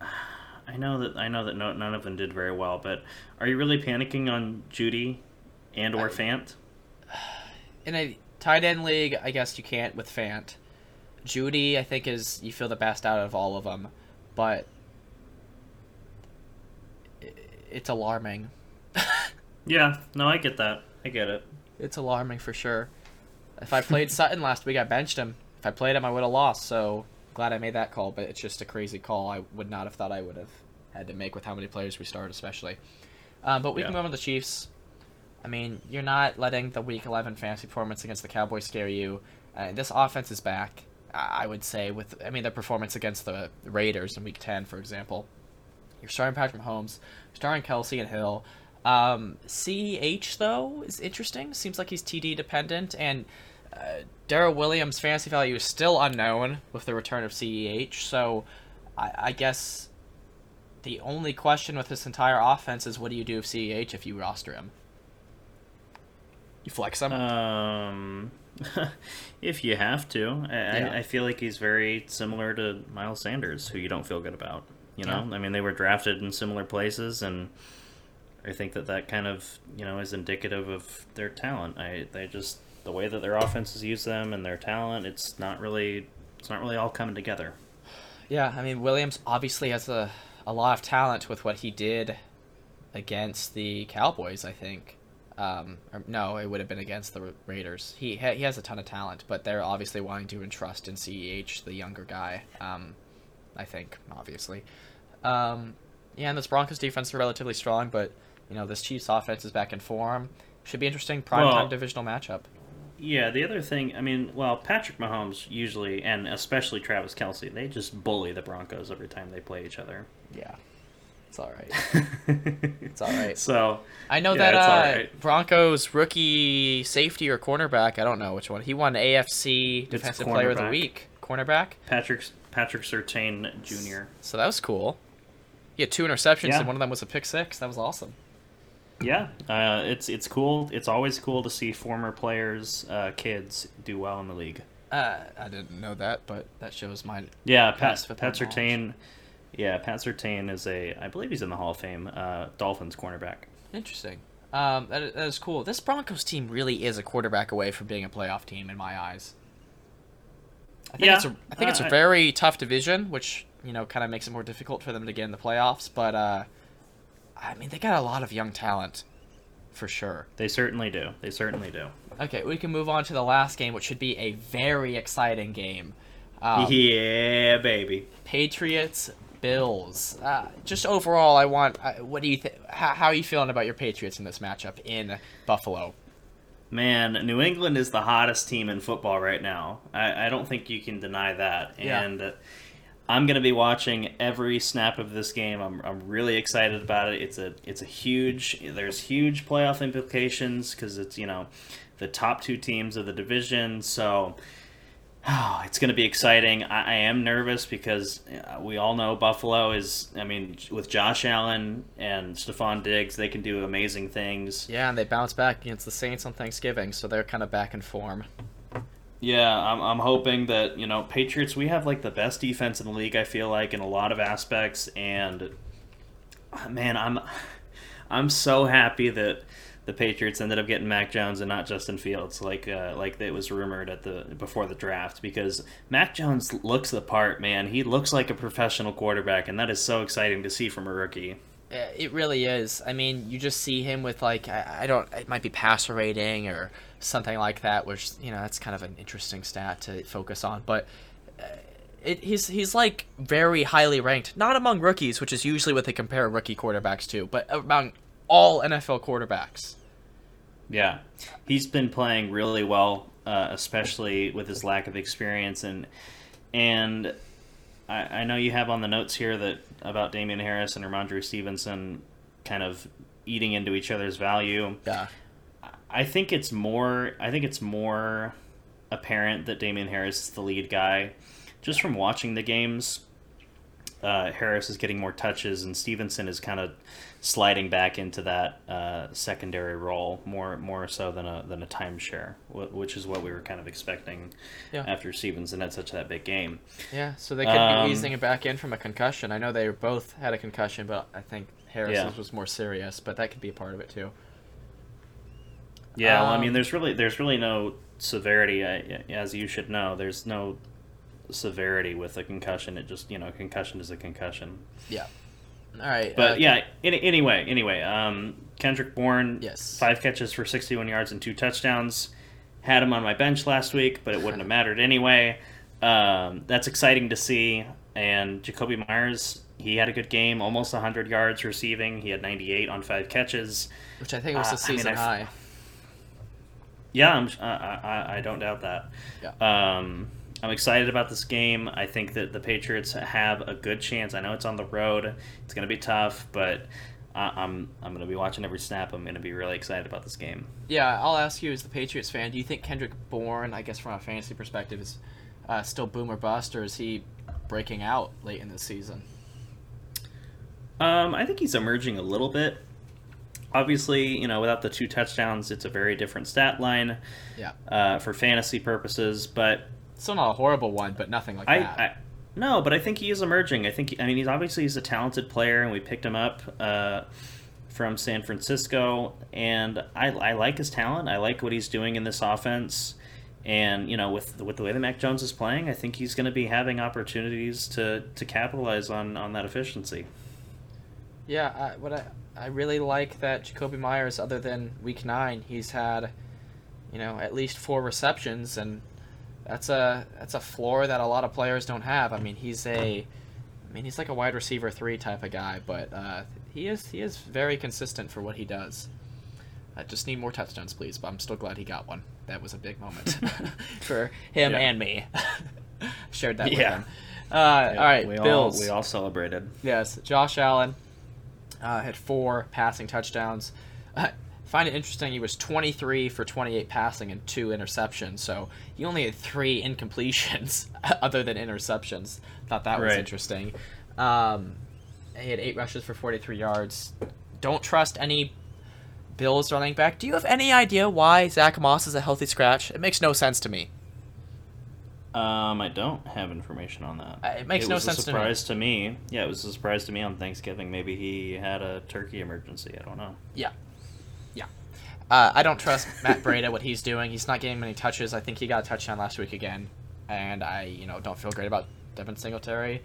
I know that I know that no, none of them did very well, but are you really panicking on Jeudy and or I, Fant? In a tight end league, I guess you can't with Fant. Jeudy, I think, is you feel the best out of all of them, but it's alarming. yeah, no, I get that. I get it. It's alarming for sure. If I played Sutton last week, I benched him. If I played him, I would have lost. So glad I made that call, but it's just a crazy call. I would not have thought I would have had to make with how many players we started, especially. Um, but we yeah. can move on to the Chiefs. I mean, you're not letting the Week 11 fantasy performance against the Cowboys scare you. Uh, this offense is back. I would say with I mean the performance against the Raiders in Week 10, for example. You're starting Patrick Mahomes, starting Kelce and Hill. Um, CEH though is interesting. Seems like he's TD dependent, and uh, Darrel Williams' fantasy value is still unknown with the return of CEH. So, I, I, guess the only question with this entire offense is what do you do with CEH if you roster him? You flex him. Um, if you have to, I, yeah. I, I, feel like he's very similar to Miles Sanders, who you don't feel good about. You know, yeah. I mean, they were drafted in similar places, and I think that that kind of you know is indicative of their talent. I they just the way that their offenses use them and their talent, it's not really it's not really all coming together. Yeah, I mean Williams obviously has a a lot of talent with what he did against the Cowboys. I think. Um, or, no, it would have been against the Raiders. He ha- he has a ton of talent, but they're obviously wanting to entrust in Ceh, the younger guy. Um, I think obviously. Um, yeah, and this Broncos defense is relatively strong, but you know this Chiefs offense is back in form. Should be interesting primetime well, divisional matchup. Yeah, the other thing, I mean, well, Patrick Mahomes usually, and especially Travis Kelce, they just bully the Broncos every time they play each other. Yeah, it's all right. it's all right. So I know yeah, that uh, right. Broncos rookie safety or cornerback, I don't know which one. He won AFC Defensive Player of the Week. Cornerback. Patrick Patrick Surtain Jr. So that was cool. He had two interceptions, yeah. and one of them was a pick six. That was awesome. Yeah, uh, it's it's cool. It's always cool to see former players' uh, kids do well in the league. Uh, I didn't know that, but that shows my yeah. Pat Pat Surtain, yeah, Pat Surtain is a I believe he's in the Hall of Fame. Uh, Dolphins cornerback. Interesting. Um, that, that is cool. This Broncos team really is a quarterback away from being a playoff team in my eyes. I think yeah, it's a I think it's a uh, very tough division, which you know kind of makes it more difficult for them to get in the playoffs. But uh, I mean, they got a lot of young talent, for sure. They certainly do. They certainly do. Okay, we can move on to the last game, which should be a very exciting game. Um, yeah, baby. Patriots, Bills. Uh, just overall, I want. Uh, what do you think? How, how are you feeling about your Patriots in this matchup in Buffalo? Man, New England is the hottest team in football right now. I, I don't think you can deny that. And. Yeah I'm going to be watching every snap of this game. I'm, I'm really excited about it. It's a it's a huge there's huge playoff implications because it's you know the top two teams of the division. So oh, it's going to be exciting. I, I, am nervous because uh, we all know Buffalo is. I mean, with Josh Allen and Stefon Diggs, they can do amazing things. Yeah, and they bounce back against the Saints on Thanksgiving, so they're kind of back in form. Yeah, I'm, I'm hoping that, you know, Patriots, we have like the best defense in the league, I feel like, in a lot of aspects. And man, I'm I'm so happy that the Patriots ended up getting Mac Jones and not Justin Fields, like uh, like it was rumored at the before the draft, because Mac Jones looks the part, man. He looks like a professional quarterback, and that is so exciting to see from a rookie. It really is. I mean, you just see him with like I, I don't. It might be passer rating or something like that, which you know that's kind of an interesting stat to focus on. But uh, it, he's he's like very highly ranked, not among rookies, which is usually what they compare rookie quarterbacks to, but among all NFL quarterbacks. Yeah, he's been playing really well, uh, especially with his lack of experience and and I, I know you have on the notes here that about Damien Harris and Rhamondre Stevenson kind of eating into each other's value. Yeah. I think it's more. I think it's more apparent that Damien Harris is the lead guy, just from watching the games. Uh, Harris is getting more touches, and Stevenson is kind of sliding back into that uh, secondary role more more so than a than a timeshare, which is what we were kind of expecting yeah. after Stevenson had such that big game. Yeah, so they could um, be easing it back in from a concussion. I know they both had a concussion, but I think Harris's yeah. was more serious, but that could be a part of it too. Yeah, um, well, I mean, um, there's really there's really no severity, as you should know. There's no severity with a concussion. It just you know, concussion is a concussion. Yeah. All right. But uh, yeah, any, anyway, anyway, um, Kendrick Bourne, yes, five catches for 61 yards and two touchdowns. Had him on my bench last week, but it wouldn't have mattered anyway. Um, that's exciting to see. And Jakobi Myers, he had a good game, almost 100 yards receiving. He had 98 on five catches, which I think was the uh, season I mean, high. Yeah, I'm, I, I, I don't doubt that. Yeah. Um, I'm excited about this game. I think that the Patriots have a good chance. I know it's on the road. It's going to be tough, but I'm I'm going to be watching every snap. I'm going to be really excited about this game. Yeah, I'll ask you as the Patriots fan, do you think Kendrick Bourne, I guess from a fantasy perspective, is uh, still boom or bust, or is he breaking out late in the season? Um, I think he's emerging a little bit. Obviously, you know, without the two touchdowns, it's a very different stat line. Yeah. Uh, for fantasy purposes, but Still not a horrible one, but nothing like I, that. I, no, but I think he is emerging. I think I mean he's obviously he's a talented player, and we picked him up uh, from San Francisco, and I, I like his talent. I like what he's doing in this offense, and you know with with the way that Mac Jones is playing, I think he's going to be having opportunities to to capitalize on on that efficiency. Yeah, I, what I I really like that Jakobi Myers, other than Week Nine, he's had, you know, at least four receptions and that's a that's a floor that a lot of players don't have. I mean, he's a, I mean, he's like a wide receiver three type of guy, but uh, he is he is very consistent for what he does. I just need more touchdowns, please. But I'm still glad he got one. That was a big moment for him yeah. and me. Shared that yeah. with him. Uh, yeah, all right, we Bills. All, we all celebrated. Yes, Josh Allen uh, had four passing touchdowns. Uh, find it interesting he was 23 for 28 passing and two interceptions so he only had three incompletions other than interceptions thought that was right. interesting um, he had eight rushes for 43 yards don't trust any bills running back do you have any idea why zack moss is a healthy scratch it makes no sense to me um, I don't have information on that. Uh, it makes it no was sense a surprise to me. to me. Yeah, it was a surprise to me on Thanksgiving. Maybe he had a turkey emergency. I don't know. Yeah, uh, I don't trust Matt Breida what he's doing. He's not getting many touches. I think he got a touchdown last week again, and I you know don't feel great about Devin Singletary.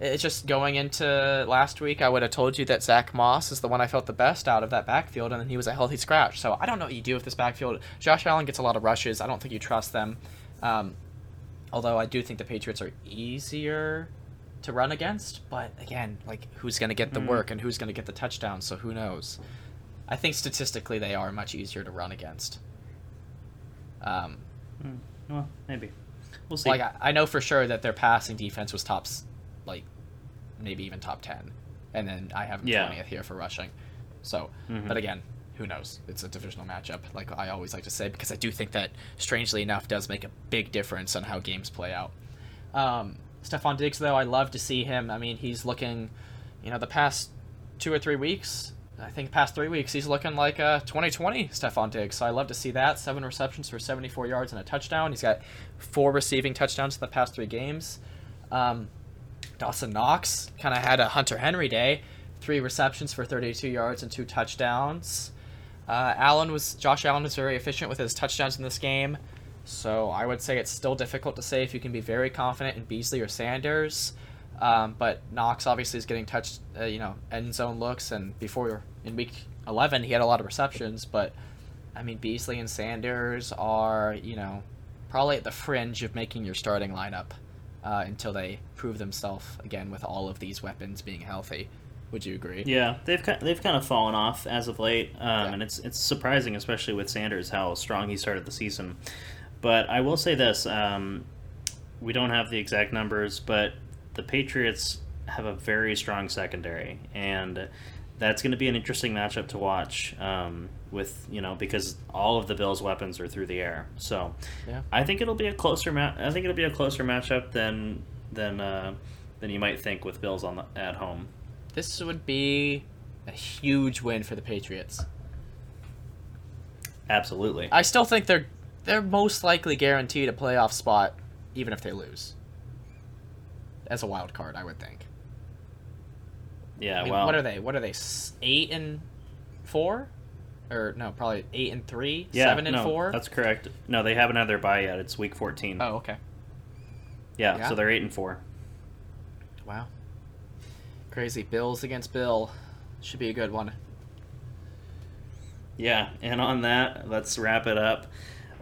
It's just going into last week, I would have told you that Zack Moss is the one I felt the best out of that backfield, and then he was a healthy scratch. So I don't know what you do with this backfield. Josh Allen gets a lot of rushes. I don't think you trust them. Um, although I do think the Patriots are easier to run against, but again, like who's going to get the mm. work and who's going to get the touchdown? So who knows? I think statistically they are much easier to run against. Um, mm, well, maybe we'll see. Like I, I, know for sure that their passing defense was tops, like maybe even top ten, and then I have them twentieth here for rushing. So, mm-hmm. but again, who knows? It's a divisional matchup, like I always like to say, because I do think that strangely enough does make a big difference on how games play out. Um, Stefon Diggs, though, I love to see him. I mean, he's looking, you know, the past two or three weeks, I think past three weeks he's looking like a 2020 Stefon Diggs. So I love to see that. Seven receptions for 74 yards and a touchdown. He's got four receiving touchdowns in the past three games. Um, Dawson Knox kind of had a Hunter Henry day. Three receptions for 32 yards and two touchdowns. Uh, Allen was Josh Allen was very efficient with his touchdowns in this game. So I would say it's still difficult to say if you can be very confident in Beasley or Sanders. Um, but Knox obviously is getting touched, uh, you know, end zone looks, and before in week 11 he had a lot of receptions. But I mean, Beasley and Sanders are, you know, probably at the fringe of making your starting lineup. uh, until they prove themselves again with all of these weapons being healthy. Would you agree? Yeah, they've kind they've kind of fallen off as of late, um, Yeah. and it's it's surprising, especially with Sanders, how strong he started the season. But I will say this: um, we don't have the exact numbers, but the Patriots have a very strong secondary, and that's going to be an interesting matchup to watch. Um, with you know because all of the Bills' weapons are through the air, so Yeah. I think it'll be a closer ma- I think it'll be a closer matchup than than uh, than you might think with Bills on the, at home. This would be a huge win for the Patriots. Absolutely. I still think they're they're most likely guaranteed a playoff spot, even if they lose. As a wild card, I would think. Yeah, I mean, well, what are they? What are they? Eight and four, or no, probably eight and three, yeah, seven and no, four. That's correct. No, they haven't had their bye yet. It's week fourteen. Oh, okay. yeah, yeah. so they're eight and four. Wow. Crazy. Bills against Bill. Should be a good one. Yeah, and on that, let's wrap it up.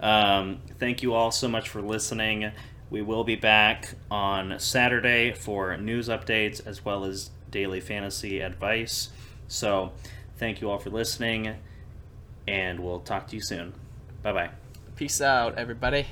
Um, thank you all so much for listening. We will be back on Saturday for news updates as well as daily fantasy advice. So, thank you all for listening, and we'll talk to you soon. Bye bye. Peace out, everybody.